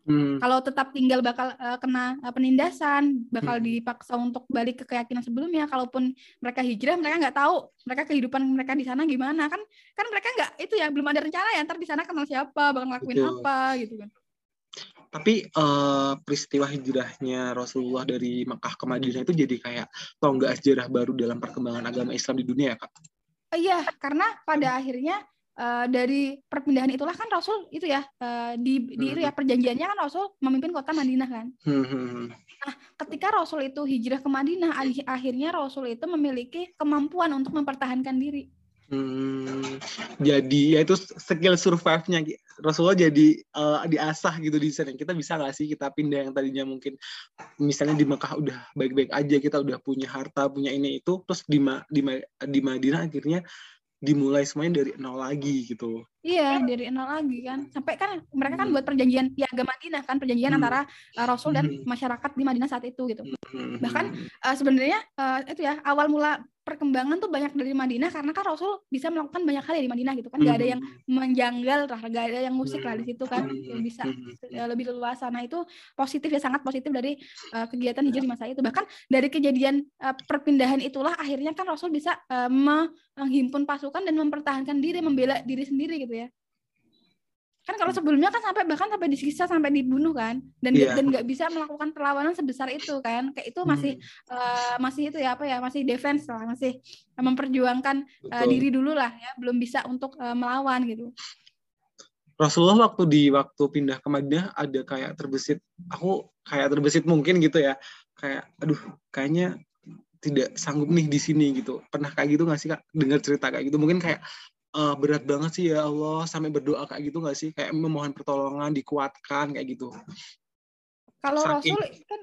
Hmm. kalau tetap tinggal bakal eh, kena eh, penindasan bakal Hmm. dipaksa untuk balik ke keyakinan sebelumnya kalaupun mereka hijrah mereka nggak tahu mereka kehidupan mereka di sana gimana kan kan mereka nggak itu ya belum ada rencana ya ntar di sana kenal siapa bakal ngelakuin Betul. apa gitu kan Tapi eh, peristiwa hijrahnya Rasulullah dari Mekah ke Madinah itu jadi kayak tonggak sejarah baru dalam perkembangan agama Islam di dunia ya kak. Iya karena pada akhirnya eh, dari perpindahan itulah kan Rasul itu ya eh, di di itu ya perjanjiannya kan Rasul memimpin kota Madinah kan Hmm, hmm, hmm. ketika Rasul itu hijrah ke Madinah akhirnya Rasul itu memiliki kemampuan untuk mempertahankan diri Hmm, jadi ya itu skill survive-nya. Rasulullah jadi eh, diasah gitu di sana. Kita bisa nggak sih kita pindah yang tadinya mungkin misalnya di Mekah udah baik-baik aja kita udah punya harta punya ini itu terus di Ma- di, Ma- di Madinah akhirnya dimulai semuanya dari nol lagi gitu. Iya, dari nol lagi kan. Sampai kan mereka kan buat perjanjian piagam Madinah kan, perjanjian Hmm. antara uh, Rasul dan Hmm. masyarakat di Madinah saat itu gitu. Hmm, Bahkan Uh, sebenarnya uh, itu ya awal mula perkembangan tuh banyak dari Madinah karena kan Rasul bisa melakukan banyak hal ya di Madinah gitu kan. Gak ada yang menjanggal lah, gak ada yang musik lah di situ kan. Hmm. Yang bisa Hmm. uh, lebih leluasa. Nah itu positif ya sangat positif dari uh, kegiatan hijrah di masa itu. Bahkan dari kejadian uh, perpindahan itulah akhirnya kan Rasul bisa uh, me- menghimpun pasukan dan mempertahankan diri, membela diri sendiri gitu ya. Kan kalau sebelumnya kan sampai bahkan sampai disiksa sampai dibunuh kan dan Iya. dan nggak bisa melakukan perlawanan sebesar itu kan. Kayak itu masih eh, masih itu ya apa ya masih defense lah masih memperjuangkan Betul. diri dulu lah ya belum bisa untuk eh, melawan gitu Rasulullah waktu di waktu pindah ke Madinah ada kayak terbesit aku kayak terbesit mungkin gitu ya kayak aduh kayaknya tidak sanggup nih di sini gitu pernah kayak gitu nggak sih kak dengar cerita kayak gitu mungkin kayak eh, berat banget sih ya Allah sampai berdoa kayak gitu nggak sih? Kayak memohon pertolongan dikuatkan kayak gitu. Kalau Saking- Rasul kan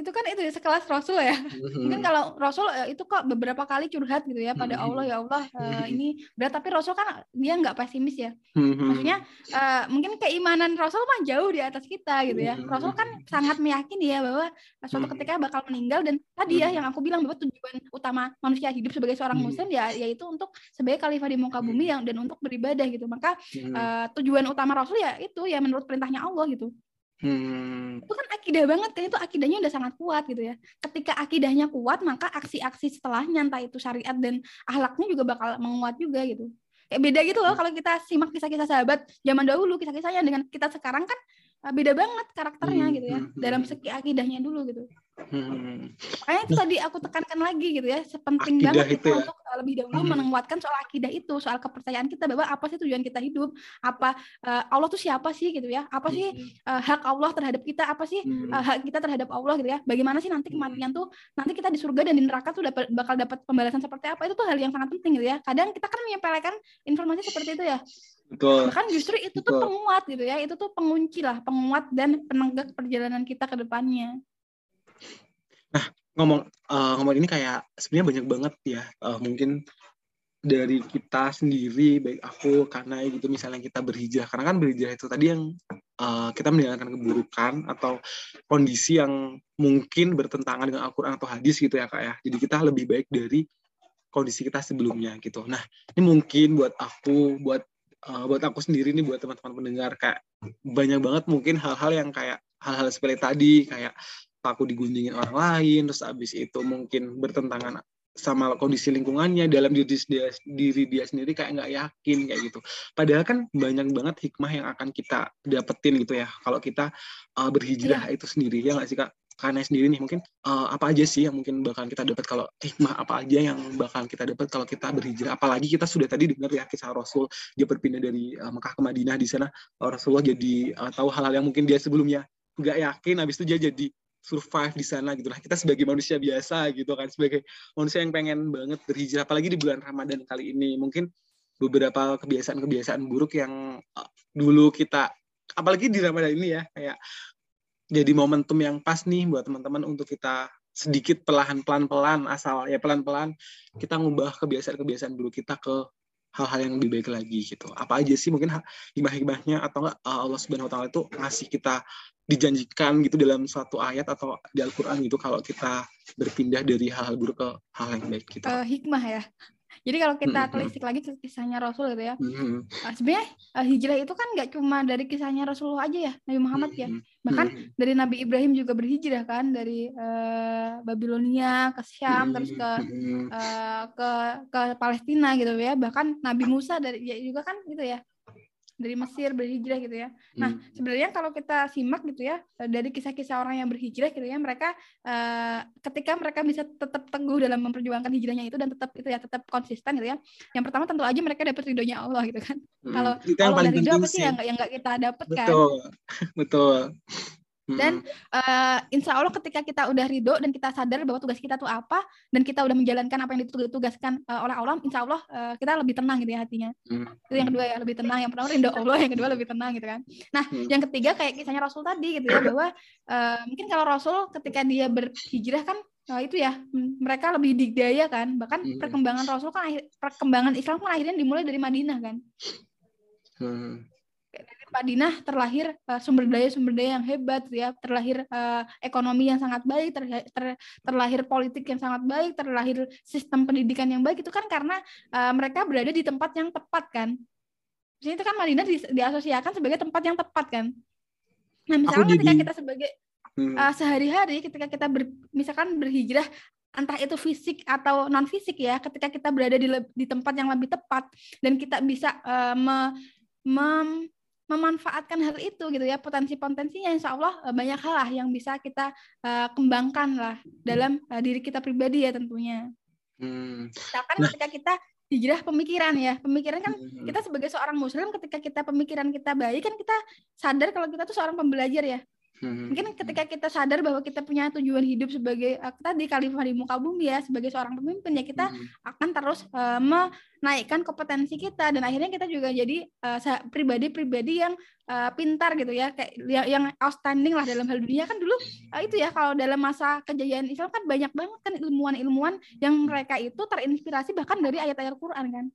itu kan itu ya, sekelas Rasul ya. Mungkin kalau Rasul eh, itu kok beberapa kali curhat gitu ya pada Mhm. Allah ya Allah Mhm. ini berat. Tapi Rasul kan dia nggak pesimis ya. Maksudnya eh, mungkin keimanan Rasul mah jauh di atas kita gitu ya. Rasul kan sangat meyakini ya bahwa suatu ketika bakal meninggal dan tadi ya yang aku bilang bahwa tujuan utama manusia hidup sebagai seorang muslim ya yaitu untuk sebagai khalifah di muka bumi yang dan untuk beribadah gitu. Maka eh, tujuan utama Rasul ya itu ya menurut perintahnya Allah gitu. Hmm, Itu kan akidah banget kan itu akidahnya udah sangat kuat gitu ya. Ketika akidahnya kuat maka aksi-aksi setelahnya entah itu syariat dan akhlaknya juga bakal menguat juga gitu. Kayak beda gitu loh kalau kita simak kisah-kisah sahabat zaman dahulu kisah-kisahnya dengan kita sekarang kan beda banget karakternya Hmm, gitu ya hmm, dalam hmm. segi akidahnya dulu gitu. hmm. Makanya itu tadi aku tekankan lagi gitu ya, sepenting Akidah banget itu ya. untuk uh, lebih dahulu Hmm. menguatkan soal akidah itu, soal kepercayaan kita bahwa apa sih tujuan kita hidup, apa uh, Allah tuh siapa sih gitu ya, apa sih uh, hak Allah terhadap kita, apa sih Hmm. uh, hak kita terhadap Allah gitu ya. Bagaimana sih nanti kematian tuh nanti kita di surga dan di neraka tuh dapat bakal dapat pembalasan seperti apa itu tuh hal yang sangat penting gitu ya. Kadang kita kan menyepelekan informasi seperti itu ya. Betul Bahkan justru itu tuh Betul. penguat gitu ya. Itu tuh pengunci lah, penguat dan penenggak perjalanan kita ke depannya. ngomong eh, ngomong ini kayak sebenarnya banyak banget ya eh, mungkin dari kita sendiri baik aku karena gitu misalnya kita berhijrah karena kan berhijrah itu tadi yang eh, kita meninggalkan keburukan atau kondisi yang mungkin bertentangan dengan Al-Quran atau hadis gitu ya kak ya jadi kita lebih baik dari kondisi kita sebelumnya gitu nah ini mungkin buat aku buat eh, buat aku sendiri nih buat teman-teman pendengar kayak banyak banget mungkin hal-hal yang kayak hal-hal sepele tadi kayak takut digunjingin orang lain terus abis itu mungkin bertentangan sama kondisi lingkungannya dalam diri dia, diri dia sendiri kayak nggak yakin kayak gitu. Padahal kan banyak banget hikmah yang akan kita dapetin gitu ya kalau kita uh, berhijrah itu sendiri ya nggak sih kak karena sendiri nih mungkin uh, apa aja sih yang mungkin bakal kita dapat kalau hikmah apa aja yang bakal kita dapat kalau kita berhijrah? Apalagi kita sudah tadi dengar ya kisah Rasul dia berpindah dari uh, Mekah ke Madinah di sana uh, Rasulullah jadi uh, tahu hal-hal yang mungkin dia sebelumnya nggak yakin habis itu dia jadi survive di sana gitu lah. Kita sebagai manusia biasa gitu kan sebagai manusia yang pengen banget berhijrah apalagi di bulan Ramadan kali ini. Mungkin beberapa kebiasaan-kebiasaan buruk yang dulu kita apalagi di Ramadan ini ya kayak jadi momentum yang pas nih buat teman-teman untuk kita sedikit pelan pelan-pelan asal ya pelan-pelan kita ngubah kebiasaan-kebiasaan buruk kita ke hal-hal yang lebih baik lagi gitu. Apa aja sih mungkin hikmah-hikmahnya atau enggak uh, Allah Subhanahu wa taala itu ngasih kita dijanjikan gitu dalam suatu ayat atau di Al-Qur'an gitu kalau kita berpindah dari hal buruk ke hal yang baik gitu. Eh, hikmah ya. Jadi kalau kita Mm-mm. telisik lagi kisahnya Rasul gitu ya. Mhm. eh, sebenarnya eh, hijrah itu kan nggak cuma dari kisahnya Rasulullah aja ya, Nabi Muhammad ya. Bahkan dari Nabi Ibrahim juga berhijrah kan dari eh, Babilonia ke Syam terus ke eh, ke ke Palestina gitu ya. Bahkan Nabi Musa dari ya juga kan gitu ya. Dari Mesir berhijrah gitu ya. Nah, Mhm. sebenarnya kalau kita simak gitu ya eh, dari kisah-kisah orang yang berhijrah gitu ya, mereka eh, ketika mereka bisa tetap teguh dalam memperjuangkan hijrahnya itu dan tetap itu ya tetap konsisten gitu ya. Yang pertama tentu aja mereka dapat ridhonya Allah gitu kan. Mhm. Kalau Allah paling dari ridho penting apa sih sih. yang nggak yang nggak kita dapet kan? Betul. Betul. Dan eh, insya Allah ketika kita udah ridho dan kita sadar bahwa tugas kita tuh apa dan kita udah menjalankan apa yang ditugaskan eh, oleh Allah, insya Allah eh, kita lebih tenang gitu ya hatinya. Mhm. Itu yang kedua ya lebih tenang. Yang pertama ridho Allah, yang kedua lebih tenang gitu kan. Nah, Hmm. yang ketiga kayak kisahnya Rasul tadi gitu ya bahwa eh, mungkin kalau Rasul ketika dia berhijrah kan eh, itu ya mereka lebih didaya kan. Bahkan Hmm. perkembangan Rasul kan akhir- perkembangan Islam kan akhirnya dimulai dari Madinah kan. Dari Madinah terlahir eh, sumber daya sumber daya yang hebat ya. Terlahir eh, ekonomi yang sangat baik ter- ter- terlahir politik yang sangat baik terlahir sistem pendidikan yang baik. Itu kan karena eh, mereka berada di tempat yang tepat kan. Maksudnya itu kan Madinah di, diasosiasikan sebagai tempat yang tepat kan. Nah misalnya ketika jadi- kita sebagai Mhm. eh, sehari-hari ketika kita ber, misalkan berhijrah entah itu fisik atau non fisik ya ketika kita berada di di tempat yang lebih tepat dan kita bisa eh, me- mem- memanfaatkan hal itu gitu ya potensi-potensinya insya Allah eh, banyak hal lah yang bisa kita eh, kembangkan lah dalam eh, diri kita pribadi ya tentunya Mhm. misalkan Nah. ketika kita hijrah pemikiran ya pemikiran kan Mhm. kita sebagai seorang muslim ketika kita pemikiran kita baik kan kita sadar kalau kita tuh seorang pembelajar ya Mhm. mungkin ketika kita sadar bahwa kita punya tujuan hidup sebagai eh, tadi khalifah di muka bumi ya sebagai seorang pemimpin ya kita Mhm. akan terus eh, menaikkan kompetensi kita dan akhirnya kita juga jadi sa- pribadi-pribadi yang eh, pintar gitu ya kayak yang, yang outstanding lah dalam hal dunia kan dulu eh, itu ya kalau dalam masa kejayaan Islam kan banyak banget kan ilmuwan-ilmuwan yang mereka itu terinspirasi bahkan dari ayat-ayat Quran kan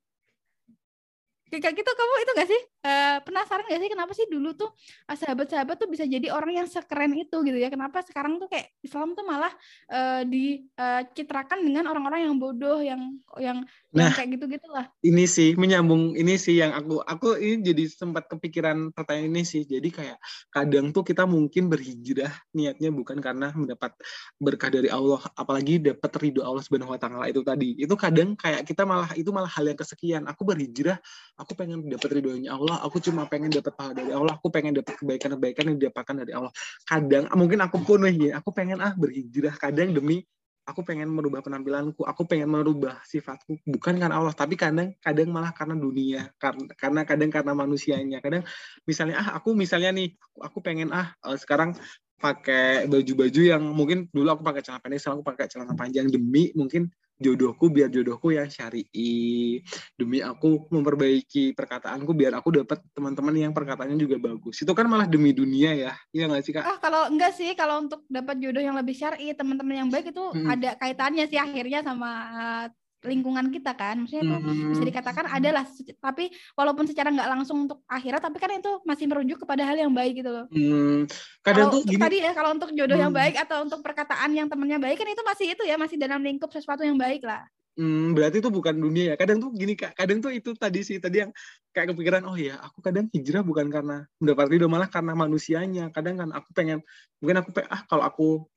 kayak gitu kamu itu gak sih Eh, penasaran gak sih kenapa sih dulu tuh eh, sahabat-sahabat tuh bisa jadi orang yang sekeren itu gitu ya? Kenapa sekarang tuh kayak Islam tuh malah eh, dicitrakan dengan orang-orang yang bodoh yang yang yang Nah. kayak gitu gitulah ini sih menyambung ini sih yang aku aku ini jadi sempat kepikiran pertanyaan ini sih. Jadi kayak kadang tuh kita mungkin berhijrah niatnya bukan karena mendapat berkah dari Allah apalagi dapat ridho Allah subhanahu wa taala itu tadi. Itu kadang kayak kita malah itu malah hal yang kesekian. Aku berhijrah aku pengen dapat ridhonya Allah aku cuma pengen dapat pahala dari Allah aku pengen dapat kebaikan-kebaikan yang didapatkan dari Allah. Kadang mungkin aku pun nih aku pengen ah berhijrah. Kadang demi aku pengen merubah penampilanku, aku pengen merubah sifatku, bukan karena Allah, tapi kadang kadang malah karena dunia, karena karena kadang karena manusianya. Kadang misalnya ah aku misalnya nih, aku, aku pengen ah eh, sekarang pakai baju-baju yang mungkin dulu aku pakai celana pendek, sekarang aku pakai celana panjang. Demi mungkin jodohku biar jodohku yang syar'i demi aku memperbaiki perkataanku biar aku dapat teman-teman yang perkataannya juga bagus. Itu kan malah demi dunia ya iya nggak sih kak? Ah kalau enggak sih kalau untuk dapat jodoh yang lebih syar'i teman-teman yang baik itu Hmm. ada kaitannya sih akhirnya sama eh, lingkungan kita kan maksudnya itu bisa Hmm. dikatakan adalah tapi walaupun secara nggak langsung untuk akhirat tapi kan itu masih merujuk kepada hal yang baik gitu loh Hmm, kadang kalau tuh gini tadi ya kalau untuk jodoh yang Hmm. baik atau untuk perkataan yang temannya baik kan itu masih itu ya masih dalam lingkup sesuatu yang baik lah Hmm, berarti itu bukan dunia ya. Kadang tuh gini kak, kadang tuh itu tadi sih tadi yang kayak kepikiran, oh ya aku kadang hijrah bukan karena mendapat ridho malah karena manusianya. Kadang kan aku pengen, mungkin aku pengen, ah kalau aku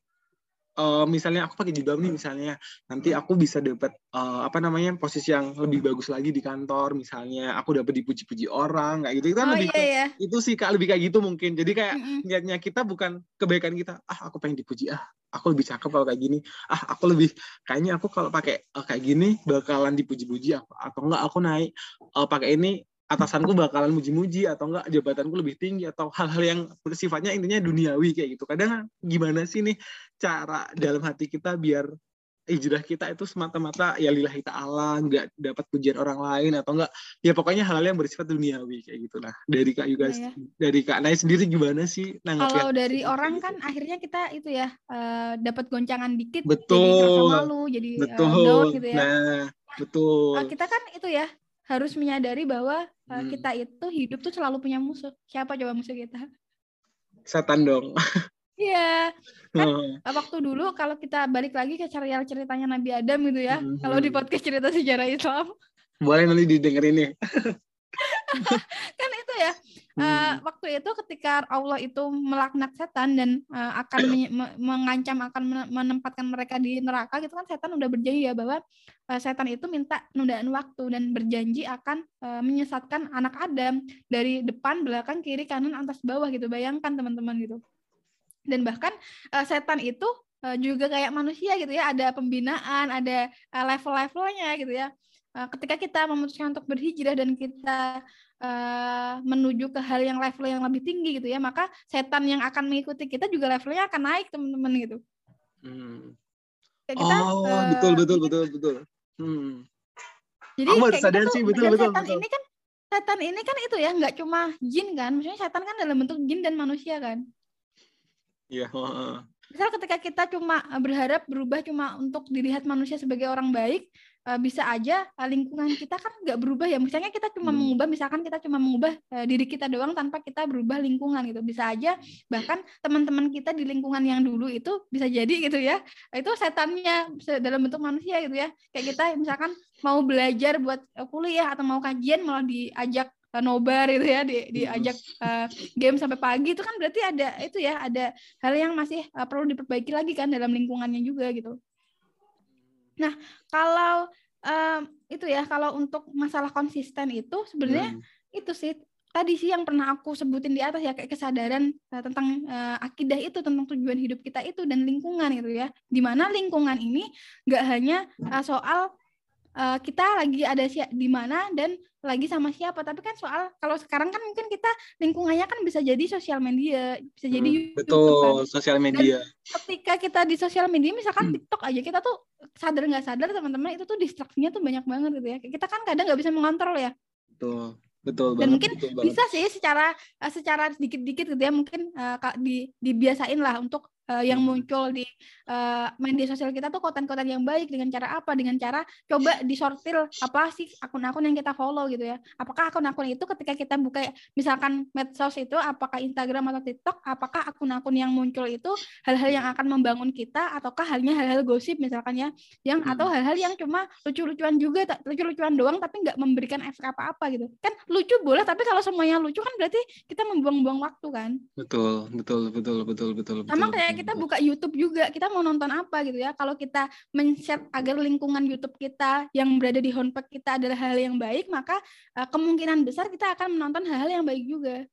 eh, misalnya aku pakai jilbab nih misalnya, nanti aku bisa dapat eh, apa namanya posisi yang lebih bagus lagi di kantor misalnya, aku dapat dipuji-puji orang kayak gitu. Itu kan oh lebih iya ke- ya itu sih kak lebih kayak gitu mungkin. Jadi kayak niatnya kita bukan kebaikan kita ah aku pengen dipuji ah aku lebih cakep kalau kayak gini ah aku lebih kayaknya aku kalau pakai eh, kayak gini bakalan dipuji-puji aku atau enggak aku naik eh, pakai ini atasanku bakalan muji-muji atau enggak jabatanku lebih tinggi atau hal-hal yang bersifatnya intinya duniawi kayak gitu. Kadang gimana sih nih cara dalam hati kita biar hijrah kita itu semata-mata ya lillahi ta'ala nggak dapat pujian orang lain atau enggak ya pokoknya hal-hal yang bersifat duniawi kayak gitu lah. Dari kak Yuga Iya, ya. dari kak Nai sendiri gimana sih nanggapin kalau dari orang kan akhirnya kita itu ya eh, dapat goncangan dikit jadi Betul. merasa malu jadi eh, betul. down gitu ya. Nah betul. Eh, kita kan itu ya harus menyadari bahwa eh, Hmm. kita itu hidup tuh selalu punya musuh siapa coba musuh kita setan dong. Iya, kan Hmm. eh, waktu dulu kalau kita balik lagi ke serial ceritanya Nabi Adam gitu ya, Mhm. kalau di podcast cerita sejarah Islam, Boleh nanti didengerin nih. kan itu ya, eh, Hmm. waktu itu ketika Allah itu melaknat setan dan eh, akan menye- me- mengancam akan men- menempatkan mereka di neraka gitu kan setan udah berjanji ya bahwa eh, setan itu minta penundaan waktu dan berjanji akan eh, menyesatkan anak Adam dari depan, belakang, kiri, kanan, atas, bawah gitu. Bayangkan teman-teman gitu. Dan bahkan eh, setan itu juga kayak manusia gitu ya, ada pembinaan, ada level-levelnya gitu ya. Eh, ketika kita memutuskan untuk berhijrah dan kita eh, menuju ke hal yang level yang lebih tinggi gitu ya, maka setan yang akan mengikuti kita juga levelnya akan naik teman-teman gitu. Hmm. Kayak kita, Oh, eh, betul betul betul betul. Hmm. Jadi Aku kayak sadar kita sih, betul, betul, setan betul. ini kan setan ini kan itu ya nggak cuma jin kan, maksudnya setan kan dalam bentuk jin dan manusia kan. Iya, heeh. Misal ketika kita cuma berharap berubah cuma untuk dilihat manusia sebagai orang baik, eh, bisa aja eh, lingkungan kita kan nggak berubah ya. Misalnya kita cuma Hmm. mengubah, misalkan kita cuma mengubah eh, diri kita doang tanpa kita berubah lingkungan gitu. Bisa aja bahkan teman-teman kita di lingkungan yang dulu itu bisa jadi gitu ya. Itu setannya se- dalam bentuk manusia gitu ya. Kayak kita misalkan mau belajar buat kuliah atau mau kajian malah diajak nobar gitu ya, di, diajak eh, game sampai pagi itu kan berarti ada itu ya, ada hal yang masih uh, perlu diperbaiki lagi kan dalam lingkungannya juga gitu. Nah, kalau um, itu ya, kalau untuk masalah konsisten itu sebenarnya Hmm. itu sih tadi sih yang pernah aku sebutin di atas ya kayak kesadaran uh, tentang uh, akidah itu tentang tujuan hidup kita itu dan lingkungan gitu ya. Di mana lingkungan ini nggak hanya uh, soal uh, kita lagi ada si- di mana dan lagi sama siapa, tapi kan soal kalau sekarang kan mungkin kita lingkungannya kan bisa jadi sosial media, bisa jadi Hmm, YouTube kan betul sosial media. ketika kita di sosial media misalkan Hmm. TikTok aja kita tuh sadar nggak sadar teman-teman itu tuh distraksinya tuh banyak banget gitu ya kita kan kadang nggak bisa mengontrol ya Betul. Betul dan banget. mungkin betul banget. bisa sih secara eh, secara sedikit-dikit gitu ya mungkin ka- di dibiasain lah untuk eh, yang Hmm. muncul di eh, media sosial kita tuh konten-konten yang baik dengan cara apa dengan cara coba disortir apa sih akun-akun yang kita follow gitu ya apakah akun-akun itu ketika kita buka misalkan medsos itu apakah Instagram atau TikTok apakah akun-akun yang muncul itu hal-hal yang akan membangun kita ataukah halnya hal-hal gosip misalkan ya yang Hmm. atau hal-hal yang cuma lucu-lucuan juga lucu-lucuan doang tapi nggak memberikan efek apa-apa gitu kan lucu boleh tapi kalau semuanya lucu kan berarti kita membuang-buang waktu kan Betul, betul, betul, betul, betul, sama betul, kayak kita buka YouTube juga kita mau nonton apa gitu ya. Kalau kita men-set agar lingkungan YouTube kita yang berada di homepage kita adalah hal yang baik maka eh, kemungkinan besar kita akan menonton hal-hal yang baik juga.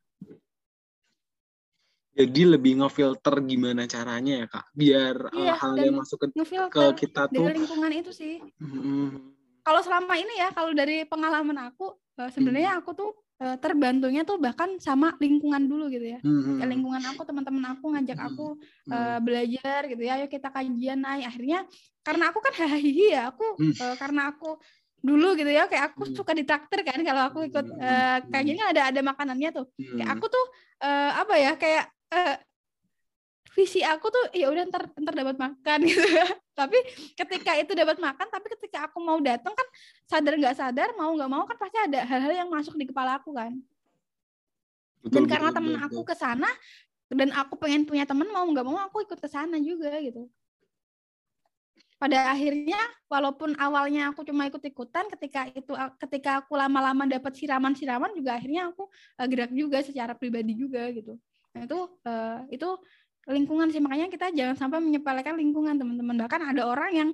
Jadi lebih ngefilter gimana caranya ya kak, biar uh, Iya, hal yang masuk ke, ke kita tuh. dari lingkungan itu sih. Hmm, kalau selama ini ya kalau dari pengalaman aku eh, sebenarnya aku tuh eh, terbantunya tuh bahkan sama lingkungan dulu gitu ya hmm, Kayak lingkungan aku teman-teman aku ngajak Hmm. aku eh, belajar gitu ya ayo kita kajian naik akhirnya karena aku kan hahihi ya aku Hmm. eh, karena aku dulu gitu ya kayak aku Hmm. suka ditraktir kan kalau aku ikut Hmm. eh, kajian kan ada ada makanannya tuh kayak hmm. aku tuh eh, apa ya kayak eh, visi aku tuh ya udah ntar ntar dapat makan gitu ya tapi ketika itu dapat makan tapi ketika aku mau datang kan sadar nggak sadar mau nggak mau kan pasti ada hal-hal yang masuk di kepala aku kan. Betul, dan karena betul, temen betul, aku betul. ke sana dan aku pengen punya temen mau nggak mau aku ikut ke sana juga gitu. Pada akhirnya walaupun awalnya aku cuma ikut-ikutan ketika itu ketika aku lama-lama dapat siraman-siraman juga akhirnya aku eh, gerak juga secara pribadi juga gitu. Nah itu eh, itu lingkungan sih. Makanya kita jangan sampai menyepelekan lingkungan teman-teman. Bahkan ada orang yang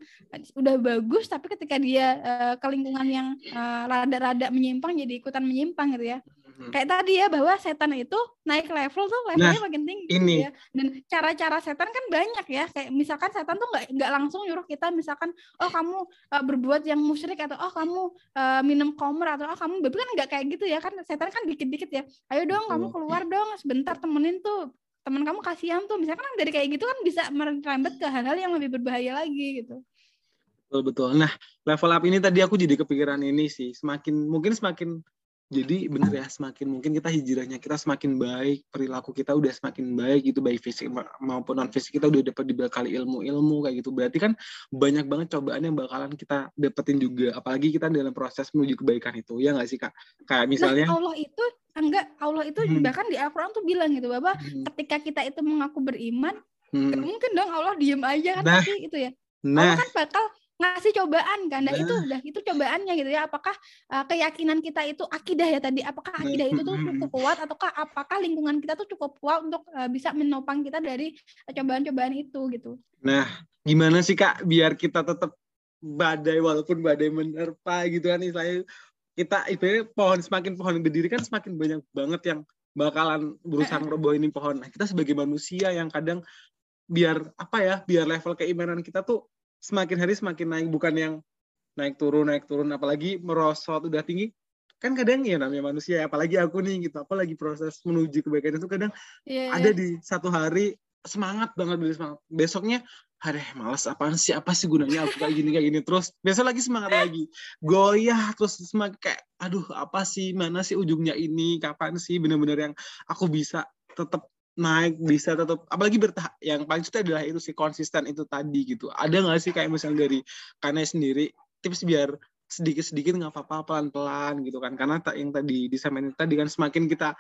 udah bagus tapi ketika dia eh, ke lingkungan yang eh, rada-rada menyimpang jadi ikutan menyimpang gitu ya. Hmm. kayak tadi ya bahwa setan itu naik level tuh levelnya makin tinggi gitu ini. ya. Dan cara-cara setan kan banyak ya. Kayak misalkan setan tuh nggak nggak langsung nyuruh kita misalkan oh kamu uh, berbuat yang musyrik atau oh kamu uh, minum komer atau oh kamu babi kan nggak kayak gitu ya. Kan setan kan dikit-dikit ya. Ayo dong kamu keluar dong sebentar temenin tuh teman kamu kasihan tuh misalkan kan dari kayak gitu kan bisa merembet ke hal-hal yang lebih berbahaya lagi gitu Betul betul. Nah, level up ini tadi aku jadi kepikiran ini sih. Semakin mungkin semakin jadi bener ya semakin mungkin kita hijrahnya kita semakin baik perilaku kita udah semakin baik gitu baik fisik ma- maupun non fisik kita udah dapat dibekali ilmu-ilmu kayak gitu berarti kan banyak banget cobaan yang bakalan kita dapetin juga apalagi kita dalam proses menuju kebaikan itu ya nggak sih kak kayak misalnya Nah, Allah itu enggak Allah itu Hmm. bahkan di Al-Qur'an tuh bilang gitu bahwa Hmm, ketika kita itu mengaku beriman, hmm. mungkin dong Allah diem aja kan Nah. pasti itu ya. nah Allah kan bakal ngasih cobaan kan. Nah, itu udah itu cobaannya gitu ya. Apakah uh, keyakinan kita itu akidah ya tadi? Apakah Nah, akidah itu tuh cukup kuat ataukah apakah lingkungan kita tuh cukup kuat untuk uh, bisa menopang kita dari uh, cobaan-cobaan itu gitu. Nah, gimana sih Kak biar kita tetap badai walaupun badai menerpa gitu kan istilahnya kita ibaratnya pohon semakin pohon berdiri kan semakin banyak banget yang bakalan berusaha ngerobohin pohon. Nah, kita sebagai manusia yang kadang biar apa ya, biar level keimanan kita tuh semakin hari semakin naik bukan yang naik turun naik turun apalagi merosot udah tinggi. Kan kadang ya namanya manusia apalagi aku nih gitu apalagi proses menuju kebaikan itu kadang Iya, ada iya. di satu hari semangat banget beli semangat. Besoknya hari malas apaan sih apa sih gunanya aku kayak gini kayak gini? Terus besok lagi semangat lagi. Goyah terus semakin kayak aduh apa sih mana sih ujungnya ini kapan sih bener-bener yang aku bisa tetap naik bisa tetap apalagi bertahan yang paling susah adalah itu sih konsisten itu tadi gitu ada nggak sih kayak misalnya dari Kane sendiri tips biar sedikit-sedikit nggak apa-apa pelan-pelan gitu kan karena tak yang tadi disampaikan tadi kan semakin kita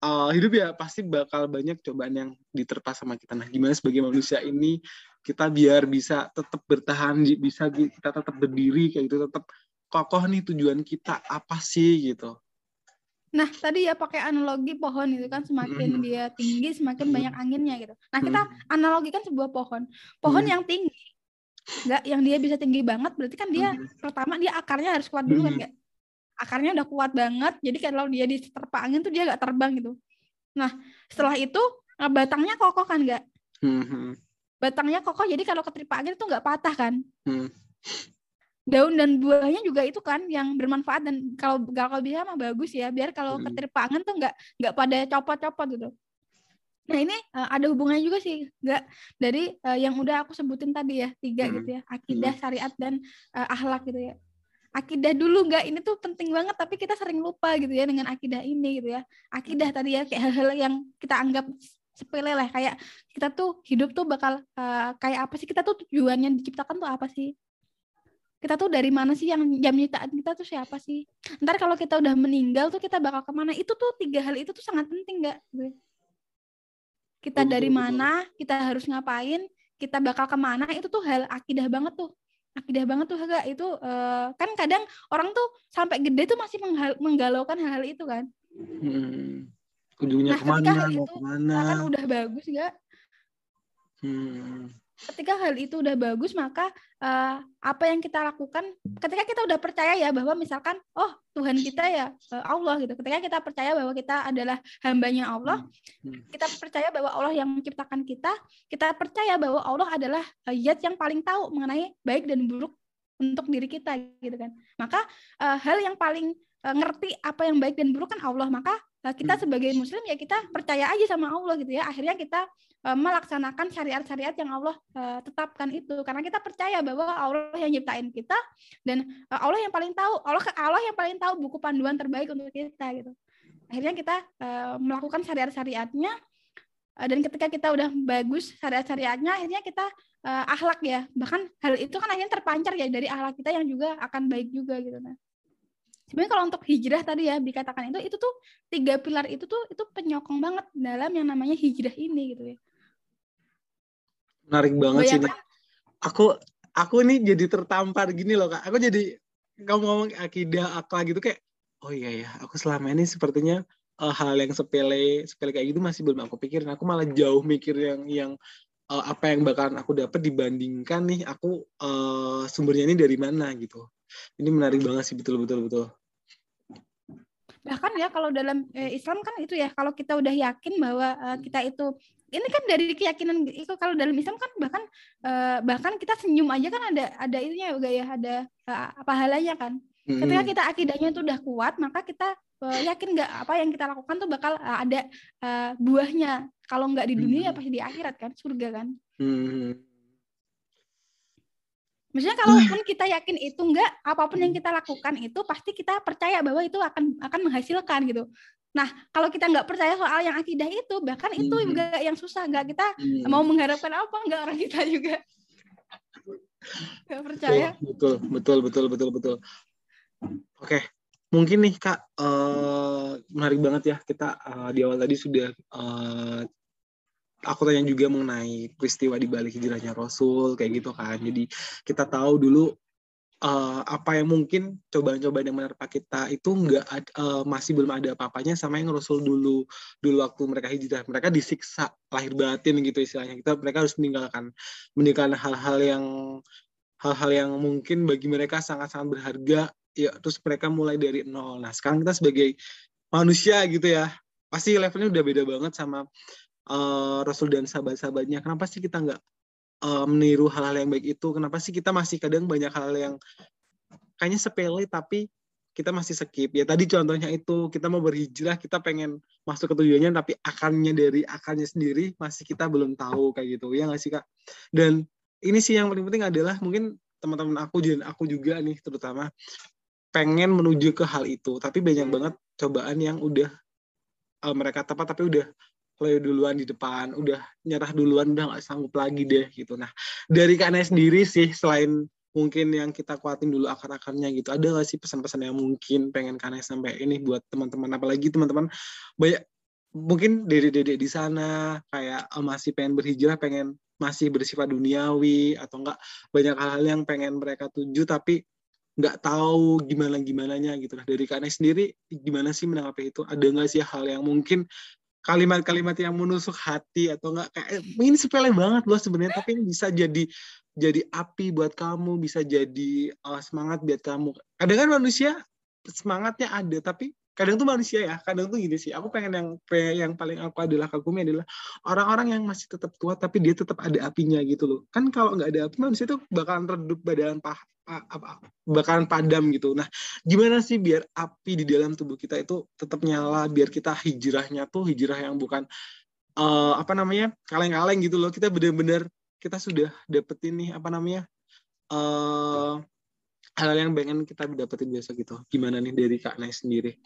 uh, hidup ya pasti bakal banyak cobaan yang diterpa sama kita. Nah, gimana sebagai manusia ini kita biar bisa tetap bertahan, bisa kita tetap berdiri kayak gitu, tetap kokoh nih tujuan kita apa sih gitu. Nah, tadi ya pakai analogi pohon itu kan semakin Mm. dia tinggi semakin Mm. banyak anginnya gitu. Nah, kita Hmm, analogikan sebuah pohon. Pohon Mm. yang tinggi enggak yang dia bisa tinggi banget berarti kan dia hmm, pertama dia akarnya harus kuat dulu kan Mm. enggak? Akarnya udah kuat banget. Jadi kalau dia diterpa angin tuh dia nggak terbang gitu. Nah, setelah itu eh, batangnya kokoh kan enggak? hmm, hmm, Batangnya kokoh jadi kalau keterpa angin itu nggak patah kan? hmm. Daun dan buahnya juga itu kan yang bermanfaat dan kalau kalau bisa mah bagus ya biar kalau Hmm. ketirpa angin tuh nggak nggak pada copot-copot gitu. Nah ini eh, ada hubungannya juga sih nggak dari eh, yang udah aku sebutin tadi ya tiga Hmm. gitu ya akidah syariat dan eh, akhlak gitu ya. Akidah dulu nggak ini tuh penting banget tapi kita sering lupa gitu ya dengan akidah ini gitu ya. Akidah tadi ya kayak hal-hal yang kita anggap sepele lah kayak kita tuh hidup tuh bakal eh, kayak apa sih kita tuh tujuannya diciptakan tuh apa sih? Kita tuh dari mana sih yang jam nyiptaan kita tuh siapa sih? Ntar kalau kita udah meninggal tuh kita bakal ke mana? Itu tuh tiga hal itu tuh sangat penting nggak gue kita dari mana kita harus ngapain kita bakal ke mana itu tuh hal akidah banget tuh. Akidah banget tuh enggak itu eh, kan kadang orang tuh sampai gede tuh masih menggalaukan hal-hal itu kan. Hmm. Ujungnya Nah, ke mana, ketika hal itu ke mana. kan udah bagus nggak Hmm. Ketika hal itu udah bagus maka eh, apa yang kita lakukan ketika kita udah percaya ya bahwa misalkan oh Tuhan kita ya eh, Allah gitu ketika kita percaya bahwa kita adalah hambanya Allah Hmm. kita percaya bahwa Allah yang menciptakan kita kita percaya bahwa Allah adalah zat yang paling tahu mengenai baik dan buruk untuk diri kita gitu kan maka eh, hal yang paling ngerti apa yang baik dan buruk kan Allah. Maka eh, kita Hmm. sebagai muslim ya kita percaya aja sama Allah gitu ya. Akhirnya kita eh, melaksanakan syariat-syariat yang Allah eh, tetapkan itu. Karena kita percaya bahwa Allah yang nyiptain kita dan eh, Allah yang paling tahu. Allah Allah yang paling tahu buku panduan terbaik untuk kita gitu. Akhirnya kita eh, melakukan syariat-syariatnya. Eh, dan ketika kita udah bagus syariat-syariatnya akhirnya kita eh, akhlak ya. Bahkan hal itu kan akhirnya terpancar ya dari akhlak kita yang juga akan baik juga gitu nah sebenarnya kalau untuk hijrah tadi ya dikatakan itu itu tuh tiga pilar itu tuh itu penyokong banget dalam yang namanya hijrah ini gitu ya Menarik banget sih. Nek. Aku aku nih jadi tertampar gini loh kak. Aku jadi kamu ngomong akidah akhlak gitu kayak oh iya ya aku selama ini sepertinya eh, hal yang sepele sepele kayak gitu masih belum aku pikirin. Aku malah jauh mikir yang yang eh, apa yang bakalan aku dapat dibandingkan nih aku eh, sumbernya ini dari mana gitu. Ini menarik banget sih betul betul betul. Bahkan ya kalau dalam eh, Islam kan itu ya kalau kita udah yakin bahwa eh, kita itu ini kan dari keyakinan itu kalau dalam Islam kan bahkan eh, bahkan kita senyum aja kan ada ada itunya juga ya ada eh, pahalanya kan. Ketika kita akidahnya itu udah kuat maka kita yakin nggak apa yang kita lakukan tuh bakal ada buahnya. Kalau nggak di dunia ya pasti di akhirat kan surga kan. Hmm. Maksudnya kalaupun kita yakin itu enggak, apa pun yang kita lakukan itu pasti kita percaya bahwa itu akan akan menghasilkan gitu. Nah, kalau kita nggak percaya soal yang akidah itu, bahkan itu Hmm. juga yang susah. Nggak kita Hmm. mau mengharapkan apa, nggak orang kita juga nggak percaya. Betul, betul, betul, betul, betul. Oke, mungkin nih Kak, eh, menarik banget ya kita eh, di awal tadi sudah eh, aku tanya juga mengenai peristiwa di balik hijrahnya Rasul kayak gitu kan. Jadi kita tahu dulu eh, apa yang mungkin cobaan-cobaan yang menerpa kita itu enggak ad- eh, masih belum ada apa-apanya sama yang Rasul dulu dulu waktu mereka hijrah. Mereka disiksa lahir batin gitu istilahnya. Kita mereka harus meninggalkan meninggalkan hal-hal yang hal-hal yang mungkin bagi mereka sangat-sangat berharga ya terus mereka mulai dari nol nah sekarang kita sebagai manusia gitu ya pasti levelnya udah beda banget sama eh, Rasul dan sahabat-sahabatnya kenapa sih kita nggak eh, meniru hal-hal yang baik itu? Kenapa sih kita masih kadang banyak hal yang kayaknya sepele tapi kita masih skip? Ya tadi contohnya itu kita mau berhijrah kita pengen masuk ke tujuannya tapi akannya dari akannya sendiri masih kita belum tahu kayak gitu. Ya nggak sih kak? Dan ini sih yang paling penting adalah mungkin teman-teman aku dan aku juga nih terutama pengen menuju ke hal itu tapi banyak banget cobaan yang udah eh, mereka tepat tapi udah play duluan di depan udah nyerah duluan udah nggak sanggup lagi deh gitu. Nah dari Naya sendiri sih selain mungkin yang kita kuatin dulu akar-akarnya gitu ada nggak sih pesan-pesan yang mungkin pengen Naya sampai ini buat teman-teman? Apalagi teman-teman banyak mungkin dedek-dedek di sana kayak eh, masih pengen berhijrah pengen masih bersifat duniawi atau enggak banyak hal-hal yang pengen mereka tuju tapi nggak tahu gimana gimananya gitu. Nah dari Naya sendiri gimana sih menanggapi itu? Ada nggak sih hal yang mungkin kalimat-kalimat yang menusuk hati atau enggak kayak ini sepele banget loh sebenarnya tapi ini bisa jadi jadi api buat kamu bisa jadi uh, semangat buat kamu. Kadang kan manusia semangatnya ada tapi kadang tuh manusia ya kadang tuh gini sih. Aku pengen yang yang paling aku adalah kagumi adalah orang-orang yang masih tetap kuat tapi dia tetap ada apinya gitu loh. Kan kalau nggak ada api manusia tuh bakalan redup badan pah pa- apa bakalan padam gitu. Nah gimana sih biar api di dalam tubuh kita itu tetap nyala biar kita hijrahnya tuh hijrah yang bukan eh, apa namanya kaleng-kaleng gitu loh. Kita benar-benar kita sudah dapetin nih apa namanya eh hal yang pengen kita dapetin biasa gitu gimana nih dari kak Nai sendiri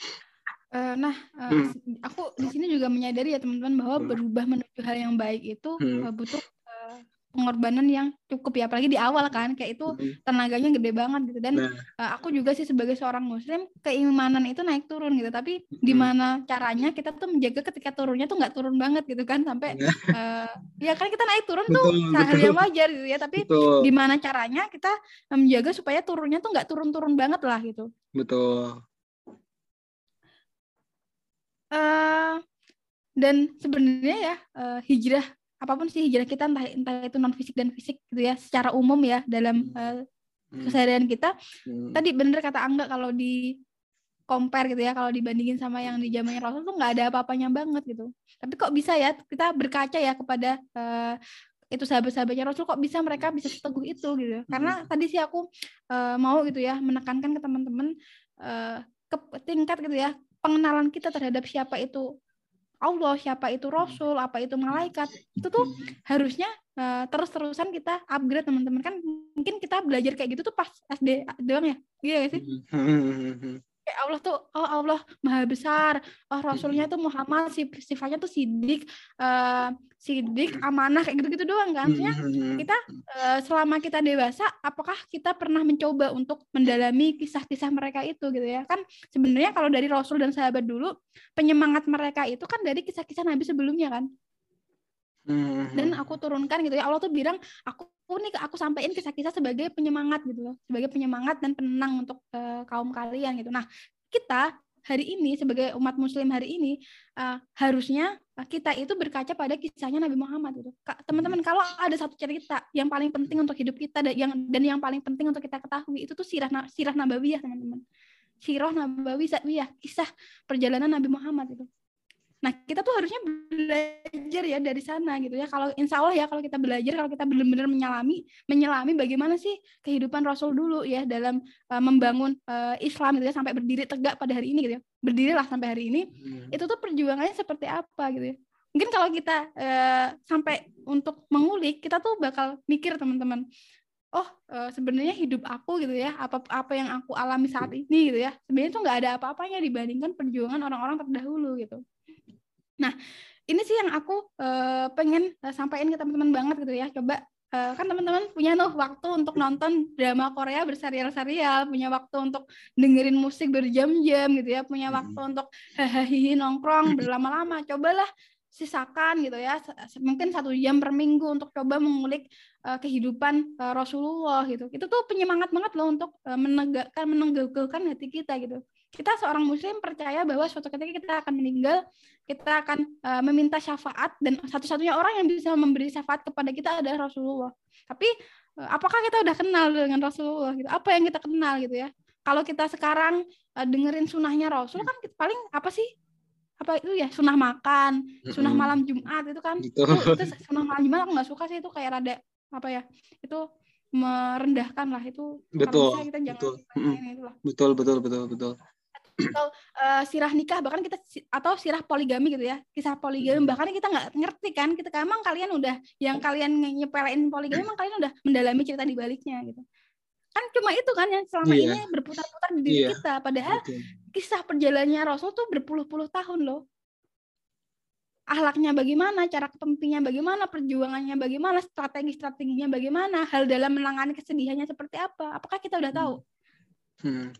Eh, nah, eh, Hmm. aku di sini juga menyadari ya teman-teman bahwa Hmm. berubah menuju hal yang baik itu Hmm. eh, butuh pengorbanan yang cukup ya, apalagi di awal kan, kayak itu tenaganya gede banget gitu. Dan Nah. eh, aku juga sih sebagai seorang Muslim keimanan itu naik turun gitu. Tapi Hmm. gimana caranya kita tuh menjaga ketika turunnya tuh nggak turun banget gitu kan sampai eh, ya kan kita naik turun tuh Betul, hal betul. yang wajar gitu ya. Tapi betul gimana caranya kita menjaga supaya turunnya tuh nggak turun-turun banget lah gitu. betul eh dan sebenarnya ya eh, hijrah apa pun sih hijrah kita entah entah itu non fisik dan fisik gitu ya secara umum ya dalam Hmm. keseharian kita. Hmm. tadi bener kata Angga kalau di compare gitu ya kalau dibandingin sama yang di zamannya Rasul tuh nggak ada apa-apanya banget gitu. Tapi kok bisa ya kita berkaca ya kepada eh, itu sahabat-sahabatnya Rasul kok bisa mereka bisa seteguh itu gitu. Karena tadi sih aku eh, mau gitu ya menekankan ke teman-teman eh, ke tingkat gitu ya pengenalan kita terhadap siapa itu Allah, siapa itu Rasul, apa itu malaikat, itu tuh harusnya eh, terus-terusan kita upgrade teman-teman. Kan mungkin kita belajar kayak gitu tuh pas SD doang ya, iya gak sih? Kayak Allah tuh, oh Allah maha besar, oh Rasulnya tuh Muhammad, sif- sifatnya tuh sidik, eh, sidik, amanah kayak gitu-gitu doang kan? Maksudnya kita eh, selama kita dewasa apakah kita pernah mencoba untuk mendalami kisah-kisah mereka itu gitu ya? Kan sebenarnya kalau dari Rasul dan sahabat dulu penyemangat mereka itu kan dari kisah-kisah Nabi sebelumnya kan Hmm. dan aku turunkan gitu ya Allah tuh bilang aku nih aku sampaikan kisah-kisah sebagai penyemangat gitu loh sebagai penyemangat dan penenang untuk eh, kaum kalian gitu. Nah kita hari ini sebagai umat muslim hari ini eh, harusnya kita itu berkaca pada kisahnya Nabi Muhammad gitu. Teman-teman kalau ada satu cerita yang paling penting untuk hidup kita dan yang dan yang paling penting untuk kita ketahui itu tuh sirah sirah nabawiyah teman-teman. Sirah nabawiyah kisah perjalanan Nabi Muhammad itu Nah, kita tuh harusnya belajar ya dari sana gitu ya. Kalau insya Allah ya kalau kita belajar, kalau kita benar-benar menyelami, menyelami bagaimana sih kehidupan Rasul dulu ya dalam uh, membangun uh, Islam gitu ya sampai berdiri tegak pada hari ini gitu ya. Berdirilah sampai hari ini. Hmm. Itu tuh perjuangannya seperti apa gitu ya. Mungkin kalau kita uh, sampai untuk mengulik, kita tuh bakal mikir teman-teman. oh uh, sebenarnya hidup aku gitu ya apa apa yang aku alami saat ini gitu ya sebenarnya tuh nggak ada apa-apanya dibandingkan perjuangan orang-orang terdahulu gitu nah ini sih yang aku uh, pengen uh, sampaikan ke teman-teman banget gitu ya. Coba uh, kan teman-teman punya tuh waktu untuk nonton drama Korea berserial-serial punya waktu untuk dengerin musik berjam-jam gitu ya punya waktu untuk hahaha nongkrong berlama-lama. Cobalah sisakan gitu ya mungkin satu jam per minggu untuk coba mengulik uh, kehidupan uh, Rasulullah gitu. Itu tuh penyemangat banget loh untuk uh, menegakkan menegakkan hati kita gitu kita seorang muslim percaya bahwa suatu ketika kita akan meninggal kita akan uh, meminta syafaat dan satu-satunya orang yang bisa memberi syafaat kepada kita adalah Rasulullah. Tapi uh, apakah kita udah kenal dengan Rasulullah gitu? Apa yang kita kenal gitu ya? Kalau kita sekarang uh, dengerin sunahnya Rasul kan kita paling apa sih? Apa itu ya? Sunah makan sunah malam Jumat itu kan. Itu, itu sunah malam Jumat aku nggak suka sih itu kayak rada apa ya? Itu merendahkan lah itu betul kita jangan betul. Itulah. betul betul betul betul atau uh, sirah nikah bahkan kita atau sirah poligami gitu ya. Kisah poligami bahkan kita nggak ngerti kan kita emang kalian udah yang kalian nyepelein poligami emang kalian udah mendalami cerita di baliknya gitu. Kan cuma itu kan yang selama yeah. ini berputar-putar di diri yeah. kita. Padahal okay. kisah perjalanannya Rasul tuh berpuluh-puluh tahun loh. Ahlaknya bagaimana cara kepemimpinya bagaimana perjuangannya bagaimana strategi-strateginya bagaimana hal dalam menangani kesedihannya seperti apa. Apakah kita udah tahu? Hmm.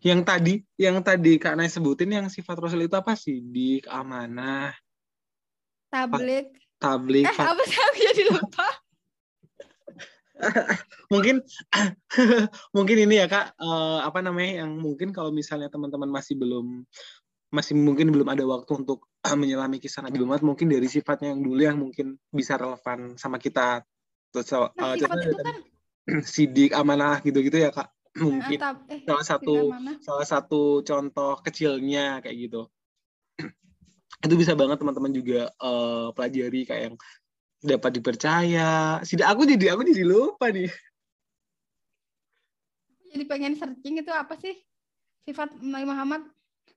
Yang tadi yang tadi Kak Nay sebutin yang sifat Rasul itu apa sih? Di amanah tablik. Tablik. Eh apa sih? Aku jadi lupa. Mungkin mungkin ini ya kak. Uh, apa namanya? Yang mungkin kalau misalnya teman-teman masih belum masih mungkin belum ada waktu untuk uh, menyelami kisah Nabi Muhammad mungkin dari sifatnya yang dulu yang mungkin bisa relevan sama kita. Terus uh, nah, itu kan sidik amanah gitu-gitu ya kak mungkin nah, eh, salah satu salah satu contoh kecilnya kayak gitu itu bisa banget teman-teman juga uh, pelajari kayak yang dapat dipercaya. Sudah aku jadi aku jadi lupa nih. Jadi pengen searching itu apa sih? Sifat Nabi Muhammad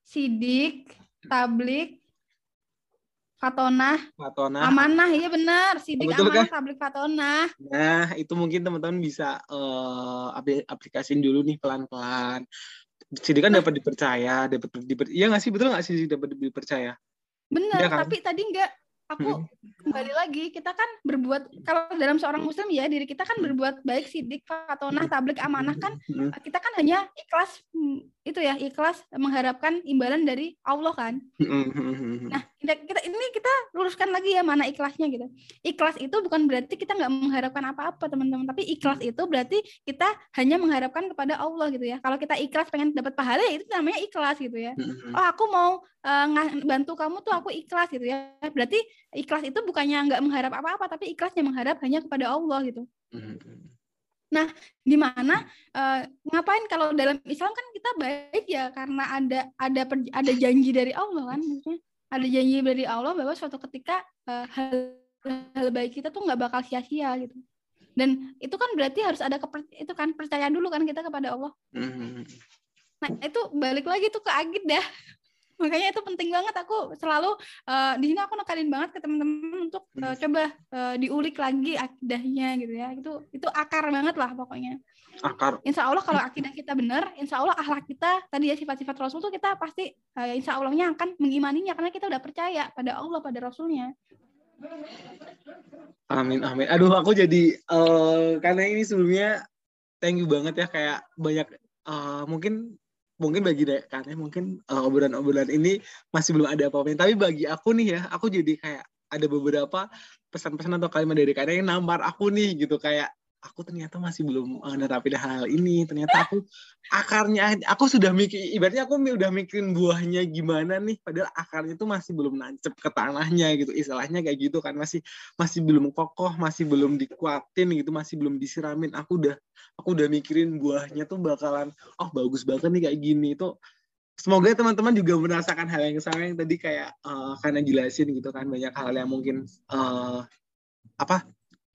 sidik, tablik, fatonah, fatonah, amanah, iya benar, sidik, Betul, amanah, kan? tablik, fatonah. Nah, itu mungkin teman-teman bisa uh, aplikasiin dulu nih pelan-pelan. Sidik kan dapat dipercaya, dapat diper, iya nggak sih betul nggak sih dapat dipercaya? Benar, ya kan? tapi tadi nggak aku kembali lagi kita kan berbuat kalau dalam seorang muslim ya diri kita kan berbuat baik sidik fatonah tablik amanah kan kita kan hanya ikhlas mm, itu ya ikhlas mengharapkan imbalan dari Allah kan nah kita ini kita luruskan lagi ya mana ikhlasnya gitu. Ikhlas itu bukan berarti kita nggak mengharapkan apa-apa teman-teman. Tapi ikhlas itu berarti kita hanya mengharapkan kepada Allah gitu ya. Kalau kita ikhlas pengen dapat pahala ya itu namanya ikhlas gitu ya. Oh aku mau uh, bantu kamu tuh aku ikhlas gitu ya. Berarti ikhlas itu bukannya nggak mengharap apa-apa tapi ikhlasnya mengharap hanya kepada Allah gitu. Nah, di mana uh, ngapain kalau dalam Islam kan kita baik ya karena ada ada ada janji dari Allah kan maksudnya ada janji dari Allah bahwa suatu ketika uh, hal hal baik kita tuh nggak bakal sia-sia gitu. Dan itu kan berarti harus ada keper, itu kan percaya dulu kan kita kepada Allah. Mm-hmm. nah itu balik lagi tuh ke agit dah makanya itu penting banget. Aku selalu uh, di sini aku nekalin banget ke teman-teman untuk uh, coba uh, diulik lagi akidahnya gitu ya. Itu itu akar banget lah pokoknya. Akar. Insya Allah kalau akidah kita benar insya Allah akhlak kita tadi ya sifat-sifat Rasul tuh kita pasti uh, insya Allahnya akan mengimaninya karena kita udah percaya pada Allah pada Rasulnya. Amin amin. Aduh aku jadi uh, karena ini sebelumnya thank you banget ya kayak banyak uh, mungkin mungkin bagi karena mungkin uh, obrolan-obrolan ini masih belum ada apa-apa. Tapi bagi aku nih ya, aku jadi kayak ada beberapa pesan-pesan atau kalimat dari karena yang nampar aku nih gitu kayak aku ternyata masih belum nerapin hal ini. Ternyata aku akarnya aku sudah mikir ibaratnya aku udah mikirin buahnya gimana nih padahal akarnya itu masih belum nancep ke tanahnya gitu. Istilahnya kayak gitu kan masih masih belum kokoh masih belum dikuatin gitu masih belum disiramin. Aku udah aku udah mikirin buahnya tuh bakalan oh bagus banget nih kayak gini. Itu semoga teman-teman juga merasakan hal yang sama yang tadi kayak uh, karena jelasin gitu kan banyak hal yang mungkin uh, apa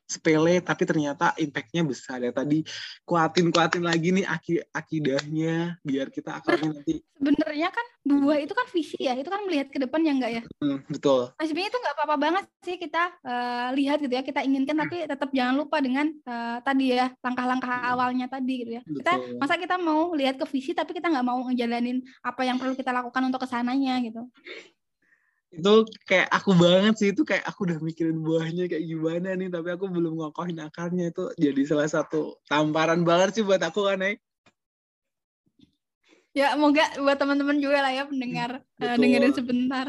sepele tapi ternyata impactnya besar ya tadi kuatin kuatin lagi nih aki akidahnya biar kita akarnya nanti Sebenarnya kan dua itu kan visi ya, itu kan melihat ke depan ya enggak ya? Hmm, betul Nah, sebenarnya itu nggak apa-apa banget sih kita eh, lihat gitu ya, kita inginkan tapi tetap jangan lupa dengan eh, tadi ya langkah-langkah awalnya tadi gitu ya. Kita Betul. masa kita mau lihat ke visi tapi kita nggak mau ngejalanin apa yang perlu kita lakukan untuk ke sananya gitu. Itu kayak aku banget sih itu kayak aku udah mikirin buahnya kayak gimana nih tapi aku belum ngokohin akarnya itu jadi salah satu tamparan banget sih buat aku kan eh. Ya, moga buat teman-teman juga lah ya pendengar eh, Betul. dengerin sebentar.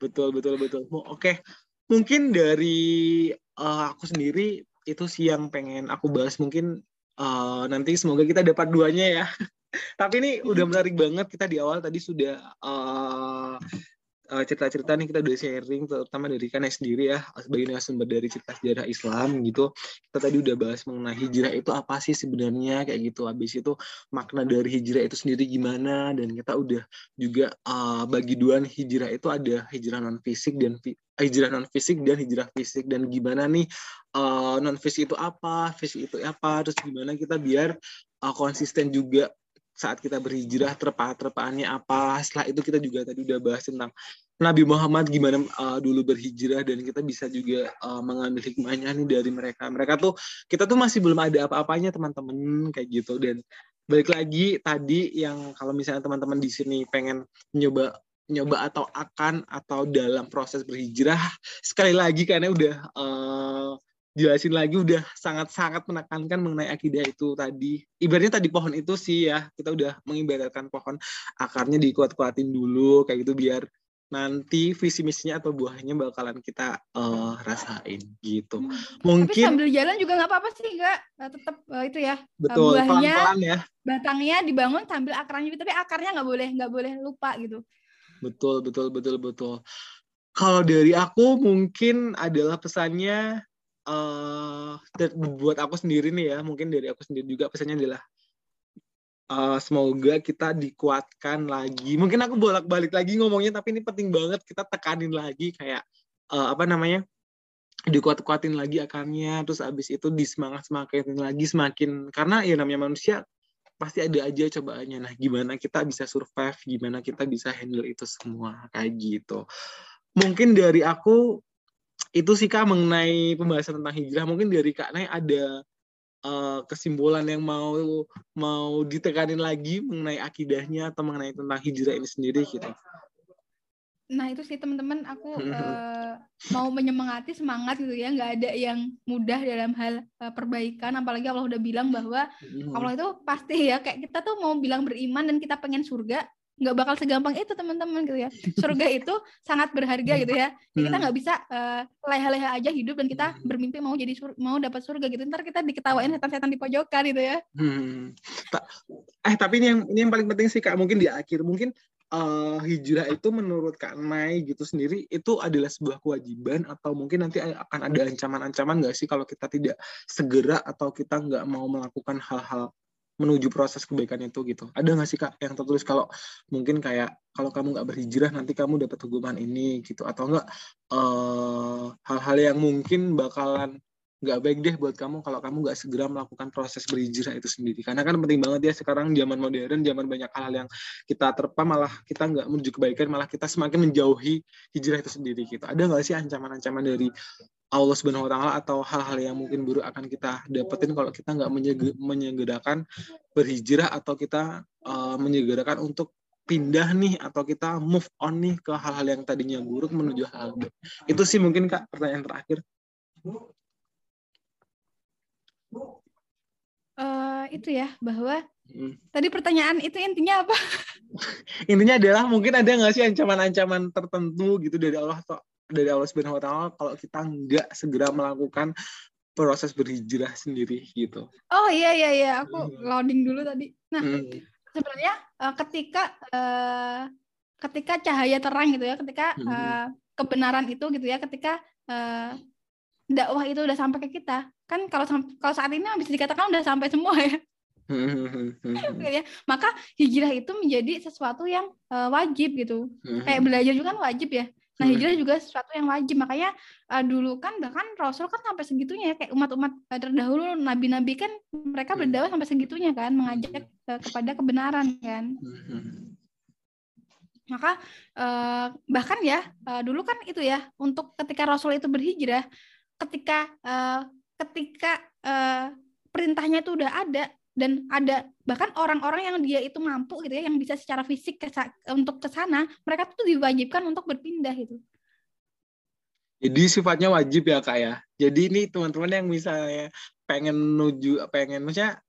betul betul betul Mo- oke mungkin dari eh, aku sendiri itu sih yang pengen aku bahas mungkin eh, nanti semoga kita dapat duanya ya tapi ini udah menarik banget kita di awal tadi sudah eh, cerita-cerita nih kita udah sharing terutama dari Kanai sendiri ya sebagai narasumber dari cerita sejarah Islam gitu. Kita tadi udah bahas mengenai hijrah itu apa sih sebenarnya kayak gitu. Habis itu makna dari hijrah itu sendiri gimana dan kita udah juga uh, bagi dua hijrah itu ada hijrah non fisik dan fi- hijrah non fisik dan hijrah fisik. Dan gimana nih uh, non fisik itu apa fisik itu apa terus gimana kita biar uh, konsisten juga saat kita berhijrah terpa-terpaannya apa. Setelah itu kita juga tadi udah bahas tentang Nabi Muhammad gimana uh, dulu berhijrah dan kita bisa juga uh, mengambil hikmahnya nih dari mereka. Mereka tuh kita tuh masih belum ada apa-apanya teman-teman kayak gitu. Dan balik lagi tadi yang kalau misalnya teman-teman di sini pengen nyoba nyoba atau akan atau dalam proses berhijrah sekali lagi karena udah eh, jelasin lagi udah sangat-sangat menekankan mengenai akidah itu tadi ibaratnya tadi pohon itu sih ya kita udah mengibaratkan pohon akarnya dikuat-kuatin dulu kayak gitu biar nanti visi misinya atau buahnya bakalan kita eh, rasain gitu Hmm. Tapi mungkin sambil jalan juga nggak apa-apa sih, nggak Eh, tetap eh, itu ya betul buahnya- pelan-pelan ya batangnya dibangun sambil akarnya tapi akarnya nggak boleh nggak boleh lupa gitu. Betul, betul, betul, betul. Kalau dari aku mungkin adalah pesannya ter- buat aku sendiri nih ya, mungkin dari aku sendiri juga pesannya adalah eh, semoga kita dikuatkan lagi. Mungkin aku bolak-balik lagi ngomongnya, tapi ini penting banget kita tekanin lagi kayak eh, apa namanya? dikuat-kuatin lagi akarnya, terus abis itu disemangat-semangatin lagi semakin karena ya namanya manusia pasti ada aja cobaannya. Nah, gimana kita bisa survive, gimana kita bisa handle itu semua kayak gitu. Mungkin dari aku itu sih Kak mengenai pembahasan tentang hijrah. Mungkin dari Kak Nay ada eh, kesimpulan yang mau mau ditekanin lagi mengenai akidahnya atau mengenai tentang hijrah ini sendiri gitu. Nah itu sih teman-teman aku eh, mau menyemangati semangat gitu ya nggak ada yang mudah dalam hal eh, perbaikan apalagi Allah udah bilang bahwa Hmm. Allah itu pasti ya kayak kita tuh mau bilang beriman dan kita pengen surga nggak bakal segampang itu teman-teman gitu ya. Surga itu sangat berharga gitu ya. Jadi kita Hmm. nggak bisa eh, leha-leha aja hidup dan kita bermimpi mau jadi sur- mau dapat surga gitu. Ntar kita diketawain setan-setan di pojokan gitu ya. Hmm. Ta- eh tapi ini yang ini yang paling penting sih kak mungkin di akhir. Mungkin eh, hijrah itu menurut kak Mai gitu sendiri itu adalah sebuah kewajiban atau mungkin nanti akan ada ancaman-ancaman nggak sih kalau kita tidak segera atau kita nggak mau melakukan hal-hal menuju proses kebaikan itu gitu. Ada nggak sih kak yang tertulis kalau mungkin kayak kalau kamu nggak berhijrah nanti kamu dapat hukuman ini gitu? Atau enggak eh, hal-hal yang mungkin bakalan nggak baik deh buat kamu kalau kamu nggak segera melakukan proses berhijrah itu sendiri? Karena kan penting banget ya sekarang zaman modern zaman banyak hal yang kita terpa malah kita nggak menuju kebaikan malah kita semakin menjauhi hijrah itu sendiri gitu. Ada nggak sih ancaman-ancaman dari Allah Subhanahu Wa Taala atau hal-hal yang mungkin buruk akan kita dapetin kalau kita nggak menyege- menyegerakan berhijrah atau kita eh, menyegerakan untuk pindah nih atau kita move on nih ke hal-hal yang tadinya buruk menuju hal baik. Itu sih mungkin kak pertanyaan terakhir. Eh, itu ya bahwa Hmm. tadi pertanyaan itu intinya apa? Intinya adalah mungkin ada nggak sih ancaman-ancaman tertentu gitu dari Allah atau dari Allah Subhanahu Wa Taala kalau kita nggak segera melakukan proses berhijrah sendiri gitu. oh iya iya iya aku Hmm. loading dulu tadi nah Hmm. sebenarnya eh, ketika eh, ketika cahaya terang gitu ya ketika Mhm. eh, kebenaran itu gitu ya ketika dakwah itu udah sampai ke kita kan kalau kalau saat ini bisa dikatakan udah sampai semua ya Hmm. gitu ya maka hijrah itu menjadi sesuatu yang eh, wajib gitu Hmm. kayak belajar juga kan wajib ya Nah, Hmm. hijrah juga sesuatu yang wajib. Makanya eh, dulu kan bahkan Rasul kan sampai segitunya ya kayak umat-umat eh, terdahulu nabi-nabi kan mereka Hmm. berdakwah sampai segitunya kan mengajak eh, kepada kebenaran kan. Mhm. Maka eh, bahkan ya eh, dulu kan itu ya untuk ketika Rasul itu berhijrah, ketika eh, ketika eh, perintahnya itu udah ada dan ada bahkan orang-orang yang dia itu mampu gitu ya yang bisa secara fisik ke untuk ke sana, mereka tuh diwajibkan untuk berpindah gitu. Jadi sifatnya wajib ya kak ya. Jadi ini teman-teman yang misalnya pengen menuju, pengen maksudnya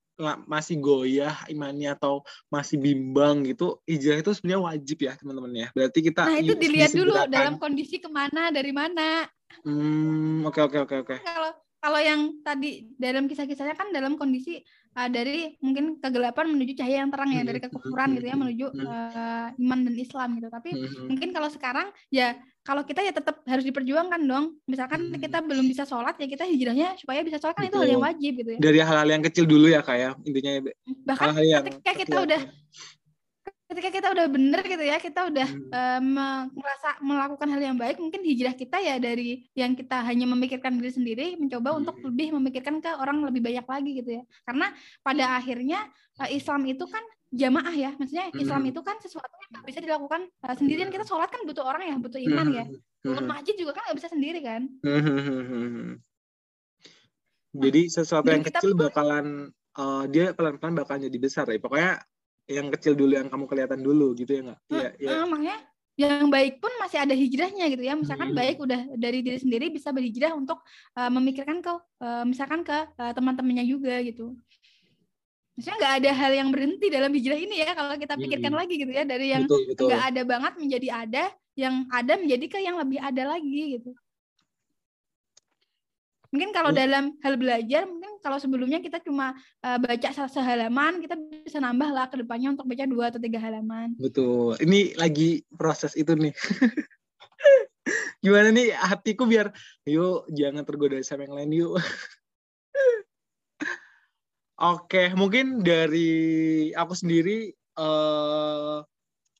masih goyah imannya atau masih bimbang gitu, hijrah itu sebenarnya wajib ya teman-teman ya. Berarti kita Nah, itu dilihat dulu dalam kondisi ke mana, dari mana. Hmm, oke oke oke oke. Kalau kalau yang tadi dalam kisah-kisahnya kan dalam kondisi uh, dari mungkin kegelapan menuju cahaya yang terang ya, dari Hmm, kekufuran gitu ya hmm, menuju hmm. uh, iman dan Islam gitu. Tapi mungkin kalau sekarang ya kalau kita ya tetap harus diperjuangkan dong. Misalkan Hmm. kita belum bisa sholat ya kita hijrahnya supaya bisa sholat kan itu hal yang wajib gitu ya. Dari hal-hal yang kecil dulu ya kak ya intinya ya. Bahkan Hal-hal yang ketika kita kecil. udah ketika kita udah bener gitu ya kita udah Hmm. eh, me- merasa melakukan hal yang baik mungkin hijrah kita ya dari yang kita hanya memikirkan diri sendiri mencoba Hmm. untuk lebih memikirkan ke orang lebih banyak lagi gitu ya karena pada akhirnya eh, Islam itu kan jamaah ya maksudnya Islam Hmm. itu kan sesuatu yang nggak bisa dilakukan eh, sendirian kita sholat kan butuh orang ya butuh iman ya. Turun masjid juga kan nggak bisa sendiri kan. Jadi sesuatu yang kita kecil bakalan eh, dia pelan-pelan bakal jadi besar ya. Pokoknya yang kecil dulu yang kamu kelihatan dulu gitu ya nggak? Iya, iya. Eh, makanya yang baik pun masih ada hijrahnya gitu ya misalkan Hmm. baik udah dari diri sendiri bisa berhijrah untuk eh, memikirkan ke eh, misalkan ke eh, teman-temannya juga gitu maksudnya nggak ada hal yang berhenti dalam hijrah ini ya kalau kita pikirkan Hmm. lagi gitu ya dari yang nggak ada banget menjadi ada yang ada menjadi ke yang lebih ada lagi gitu mungkin kalau Hmm. dalam hal belajar mungkin kalau sebelumnya kita cuma eh, baca se- sehalaman kita bisa nambah lah ke depannya untuk baca dua atau tiga halaman Betul. Ini lagi proses itu nih. Gimana nih hatiku biar yuk jangan tergoda sama yang lain yuk. Oke, mungkin dari aku sendiri eh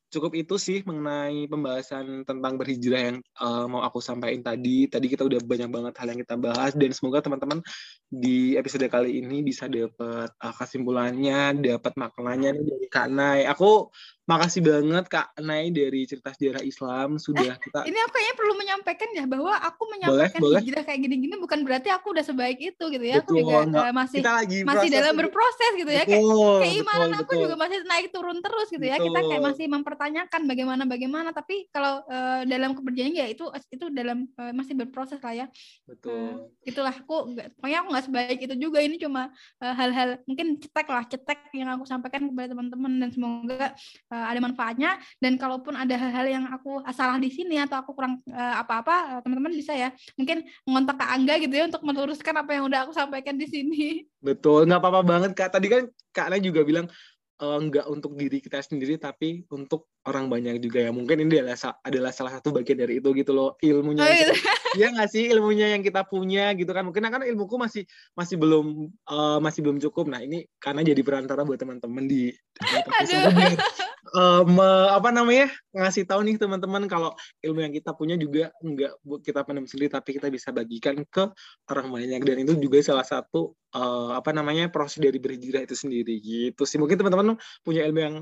cukup itu sih mengenai pembahasan tentang berhijrah yang eh, mau aku sampaikan tadi. Tadi kita udah banyak banget hal yang kita bahas dan semoga teman-teman di episode kali ini bisa dapat eh, kesimpulannya, dapat maknanya nih dari Kak Nay. Aku makasih banget Kak Nay dari cerita sejarah Islam sudah kita ini aku kayaknya perlu menyampaikan ya bahwa aku menyampaikan boleh. hijrah kayak gini-gini bukan berarti aku udah sebaik itu gitu ya aku Betul, juga nggak- eh, masih kita lagi masih proses dalam berproses gitu ya kayak Betul, keimanan betul, aku betul. juga masih naik turun terus gitu ya kita kayak Betul. masih mempertanyakan bagaimana bagaimana. Tapi kalau eh, dalam keperjalanan ya itu itu dalam eh, masih berproses lah ya. Betul. itulah aku pokoknya aku nggak sebaik itu juga. Ini cuma eh, hal-hal mungkin cetek lah cetek yang aku sampaikan kepada teman-teman. Dan semoga eh, ada manfaatnya. Dan kalaupun ada hal-hal yang aku salah di sini atau aku kurang apa-apa teman-teman bisa ya. Mungkin ngontak ke Angga gitu ya untuk meluruskan apa yang udah aku sampaikan di sini. Betul, nggak apa-apa banget Kak. Tadi kan Kak Nay juga bilang nggak untuk diri kita sendiri tapi untuk orang banyak juga ya. Mungkin ini adalah adalah salah satu bagian dari itu gitu loh ilmunya. Oh, gitu. Iya nggak sih ilmunya yang kita punya gitu kan. Mungkin kan ilmuku masih masih belum eh, masih belum cukup. Nah ini karena jadi perantara buat teman-teman di eh, me- apa namanya ngasih tahu nih teman-teman kalau ilmu yang kita punya juga nggak buat kita pendam sendiri tapi kita bisa bagikan ke orang banyak dan itu juga salah satu eh, apa namanya proses dari berhijrah itu sendiri gitu sih mungkin teman-teman punya ilmu yang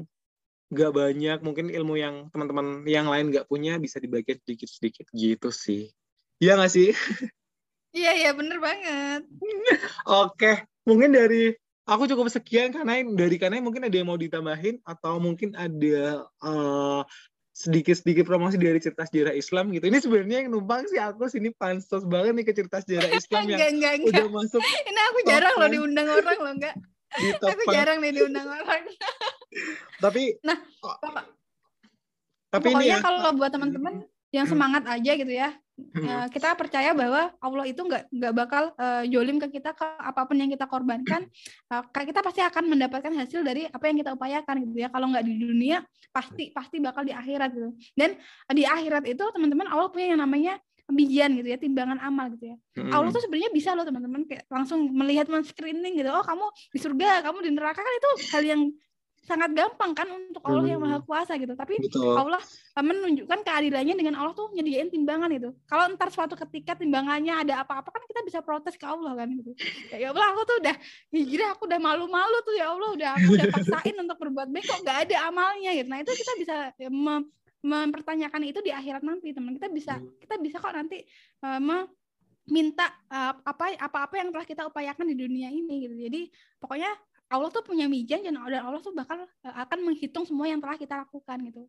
nggak banyak mungkin ilmu yang teman-teman yang lain nggak punya bisa dibagikan sedikit-sedikit gitu sih. Iya nggak sih? Iya iya bener banget. Oke mungkin dari aku cukup sekian karena dari karena mungkin ada yang mau ditambahin atau mungkin ada eh, sedikit-sedikit promosi dari cerita sejarah Islam gitu. Ini sebenarnya yang numpang sih aku sini pansos banget nih ke cerita sejarah Islam yang enggak enggak enggak. udah masuk ini aku jarang loh Top diundang orang loh enggak. Aku 5. jarang nih diundang orang Tapi Nah, oh, Bapak. tapi ini pokoknya ya. kalau buat teman-teman yang semangat aja gitu ya Hmm. Eh, kita percaya bahwa Allah itu nggak nggak bakal eh, jolim ke kita ke apa pun yang kita korbankan kayak kita pasti akan mendapatkan hasil dari apa yang kita upayakan gitu ya kalau nggak di dunia pasti pasti bakal di akhirat gitu dan di akhirat itu teman-teman Allah punya yang namanya bijian gitu ya timbangan amal gitu ya Hmm. Allah tuh sebenarnya bisa loh teman-teman kayak langsung melihat men screening gitu oh kamu di surga kamu di neraka kan itu hal yang sangat gampang kan untuk Allah yang Hmm. maha kuasa gitu tapi Betul. Allah menunjukkan keadilannya dengan Allah tuh nyediain timbangan itu. Kalau ntar suatu ketika timbangannya ada apa-apa kan kita bisa protes ke Allah kan gitu. Ya, ya Allah aku tuh udah hijrah aku udah malu-malu tuh ya Allah udah aku udah paksain untuk berbuat baik kok nggak ada amalnya gitu. Nah itu kita bisa ya, mem- mempertanyakan itu di akhirat nanti teman kita bisa Hmm. kita bisa kok nanti eh, me- minta eh, apa apa-apa yang telah kita upayakan di dunia ini gitu. Jadi pokoknya Allah tuh punya mijan dan Allah tuh bakal eh, akan menghitung semua yang telah kita lakukan gitu.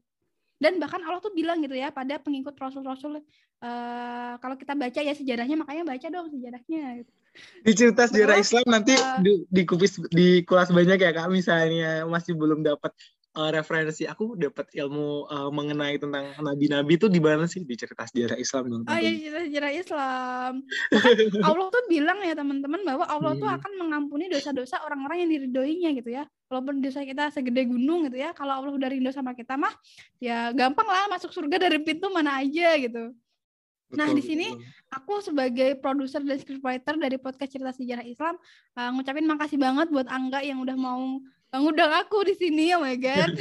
Dan bahkan Allah tuh bilang gitu ya pada pengikut Rasul-Rasul eh, kalau kita baca ya sejarahnya makanya baca dong sejarahnya gitu. Di cerita sejarah Islam nanti uh, di, di kupis di kelas banyak ya kak misalnya masih belum dapat uh, referensi aku dapat ilmu uh, mengenai tentang nabi-nabi itu di mana sih di cerita sejarah Islam dong Oh ya tentunya. sejarah, Islam. Bahkan Allah tuh bilang ya teman-teman bahwa Allah tuh Hmm. akan mengampuni dosa-dosa orang-orang yang diridhoinya gitu ya. Walaupun dosa kita segede gunung gitu ya, kalau Allah udah rindu sama kita mah ya gampang lah masuk surga dari pintu mana aja gitu. Nah, Betul, di sini betul. Aku sebagai produser dan scriptwriter dari podcast Cerita Sejarah Islam uh, ngucapin makasih banget buat Angga yang udah mau uh, ngundang aku di sini oh my god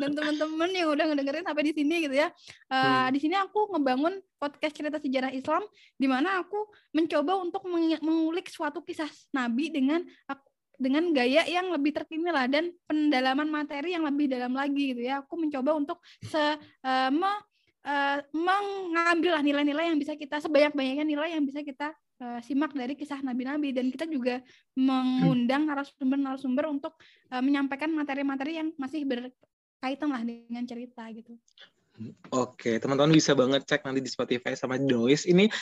dan teman-teman yang udah ngedengerin sampai di sini gitu ya. Uh, Hmm. Di sini aku ngebangun podcast Cerita Sejarah Islam di mana aku mencoba untuk meng- mengulik suatu kisah Nabi dengan dengan gaya yang lebih terkini lah dan pendalaman materi yang lebih dalam lagi gitu ya. Aku mencoba untuk se uh, me- eh, mengambil lah nilai-nilai yang bisa kita sebanyak-banyaknya nilai yang bisa kita eh, simak dari kisah nabi-nabi dan kita juga mengundang narasumber-narasumber untuk eh, menyampaikan materi-materi yang masih berkaitan lah dengan cerita gitu. Oke, teman-teman bisa banget cek nanti di Spotify sama Dois. Ini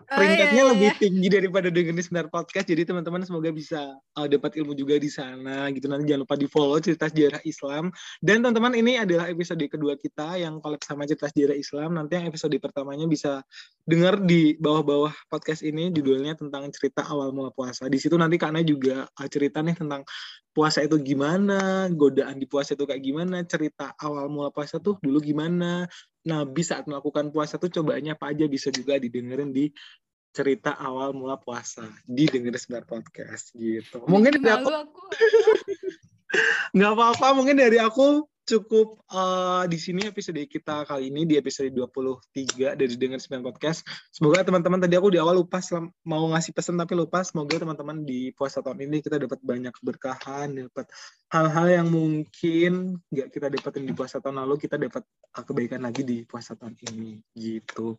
Oh, peringkatnya iya, lebih iya. tinggi daripada dengerin sebentar podcast. Jadi teman-teman semoga bisa uh, dapat ilmu juga di sana gitu. Nanti jangan lupa di follow cerita sejarah Islam. Dan teman-teman ini adalah episode kedua kita yang collab sama cerita sejarah Islam. Nanti yang episode pertamanya bisa dengar di bawah-bawah podcast ini judulnya tentang cerita awal mula puasa. Di situ nanti karena juga uh, cerita nih tentang puasa itu gimana, godaan di puasa itu kayak gimana, cerita awal mula puasa tuh dulu gimana, Nabi saat melakukan puasa tuh cobaannya apa aja bisa juga didengerin di cerita awal mula puasa di dengerin sebentar podcast gitu. Mungkin dari aku. nggak apa-apa, mungkin dari aku cukup eh, di sini episode kita kali ini di episode 23 dari Dengar Sembilan Podcast. Semoga teman-teman tadi aku di awal lupa mau ngasih pesan tapi lupa. Semoga teman-teman di puasa tahun ini kita dapat banyak keberkahan, dapat hal-hal yang mungkin nggak kita dapetin di puasa tahun lalu, kita dapat eh, kebaikan lagi di puasa tahun ini gitu.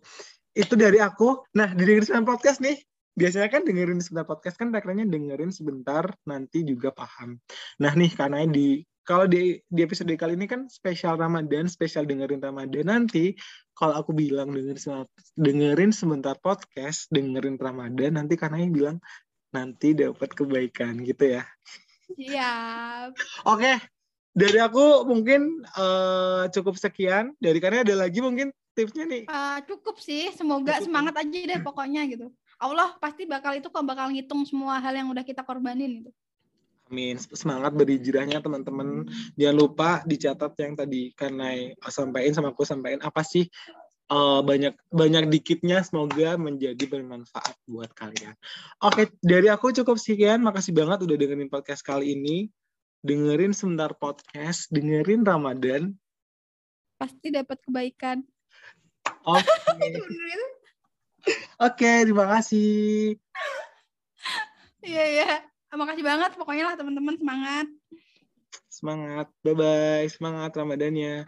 Itu dari aku. Nah, di Dengar Sembilan Podcast nih, biasanya kan dengerin sebentar podcast kan tagline dengerin sebentar nanti juga paham. Nah nih karena di kalau di di episode kali ini kan spesial Ramadan, spesial dengerin Ramadan nanti kalau aku bilang dengerin dengerin sebentar podcast, dengerin Ramadan nanti karena yang bilang nanti dapat kebaikan gitu ya. Siap. Oke, dari aku mungkin eh, cukup sekian. Dari karena ada lagi mungkin tipsnya nih. Eh, cukup sih, semoga Cukup. semangat aja deh pokoknya gitu. Allah pasti bakal itu kok bakal ngitung semua hal yang udah kita korbanin gitu. Amin. Semangat berhijrahnya teman-teman. Jangan lupa dicatat yang tadi karena sampaikan sama aku sampaikan apa sih eh, banyak banyak dikitnya semoga menjadi bermanfaat buat kalian. Oke, dari aku cukup sekian. Makasih banget udah dengerin podcast kali ini. Dengerin sebentar podcast, dengerin Ramadan. Pasti dapat kebaikan. Oke, itu? Oke, terima kasih. Iya iya. Makasih banget pokoknya lah teman-teman semangat. Semangat. Bye bye. Semangat Ramadannya.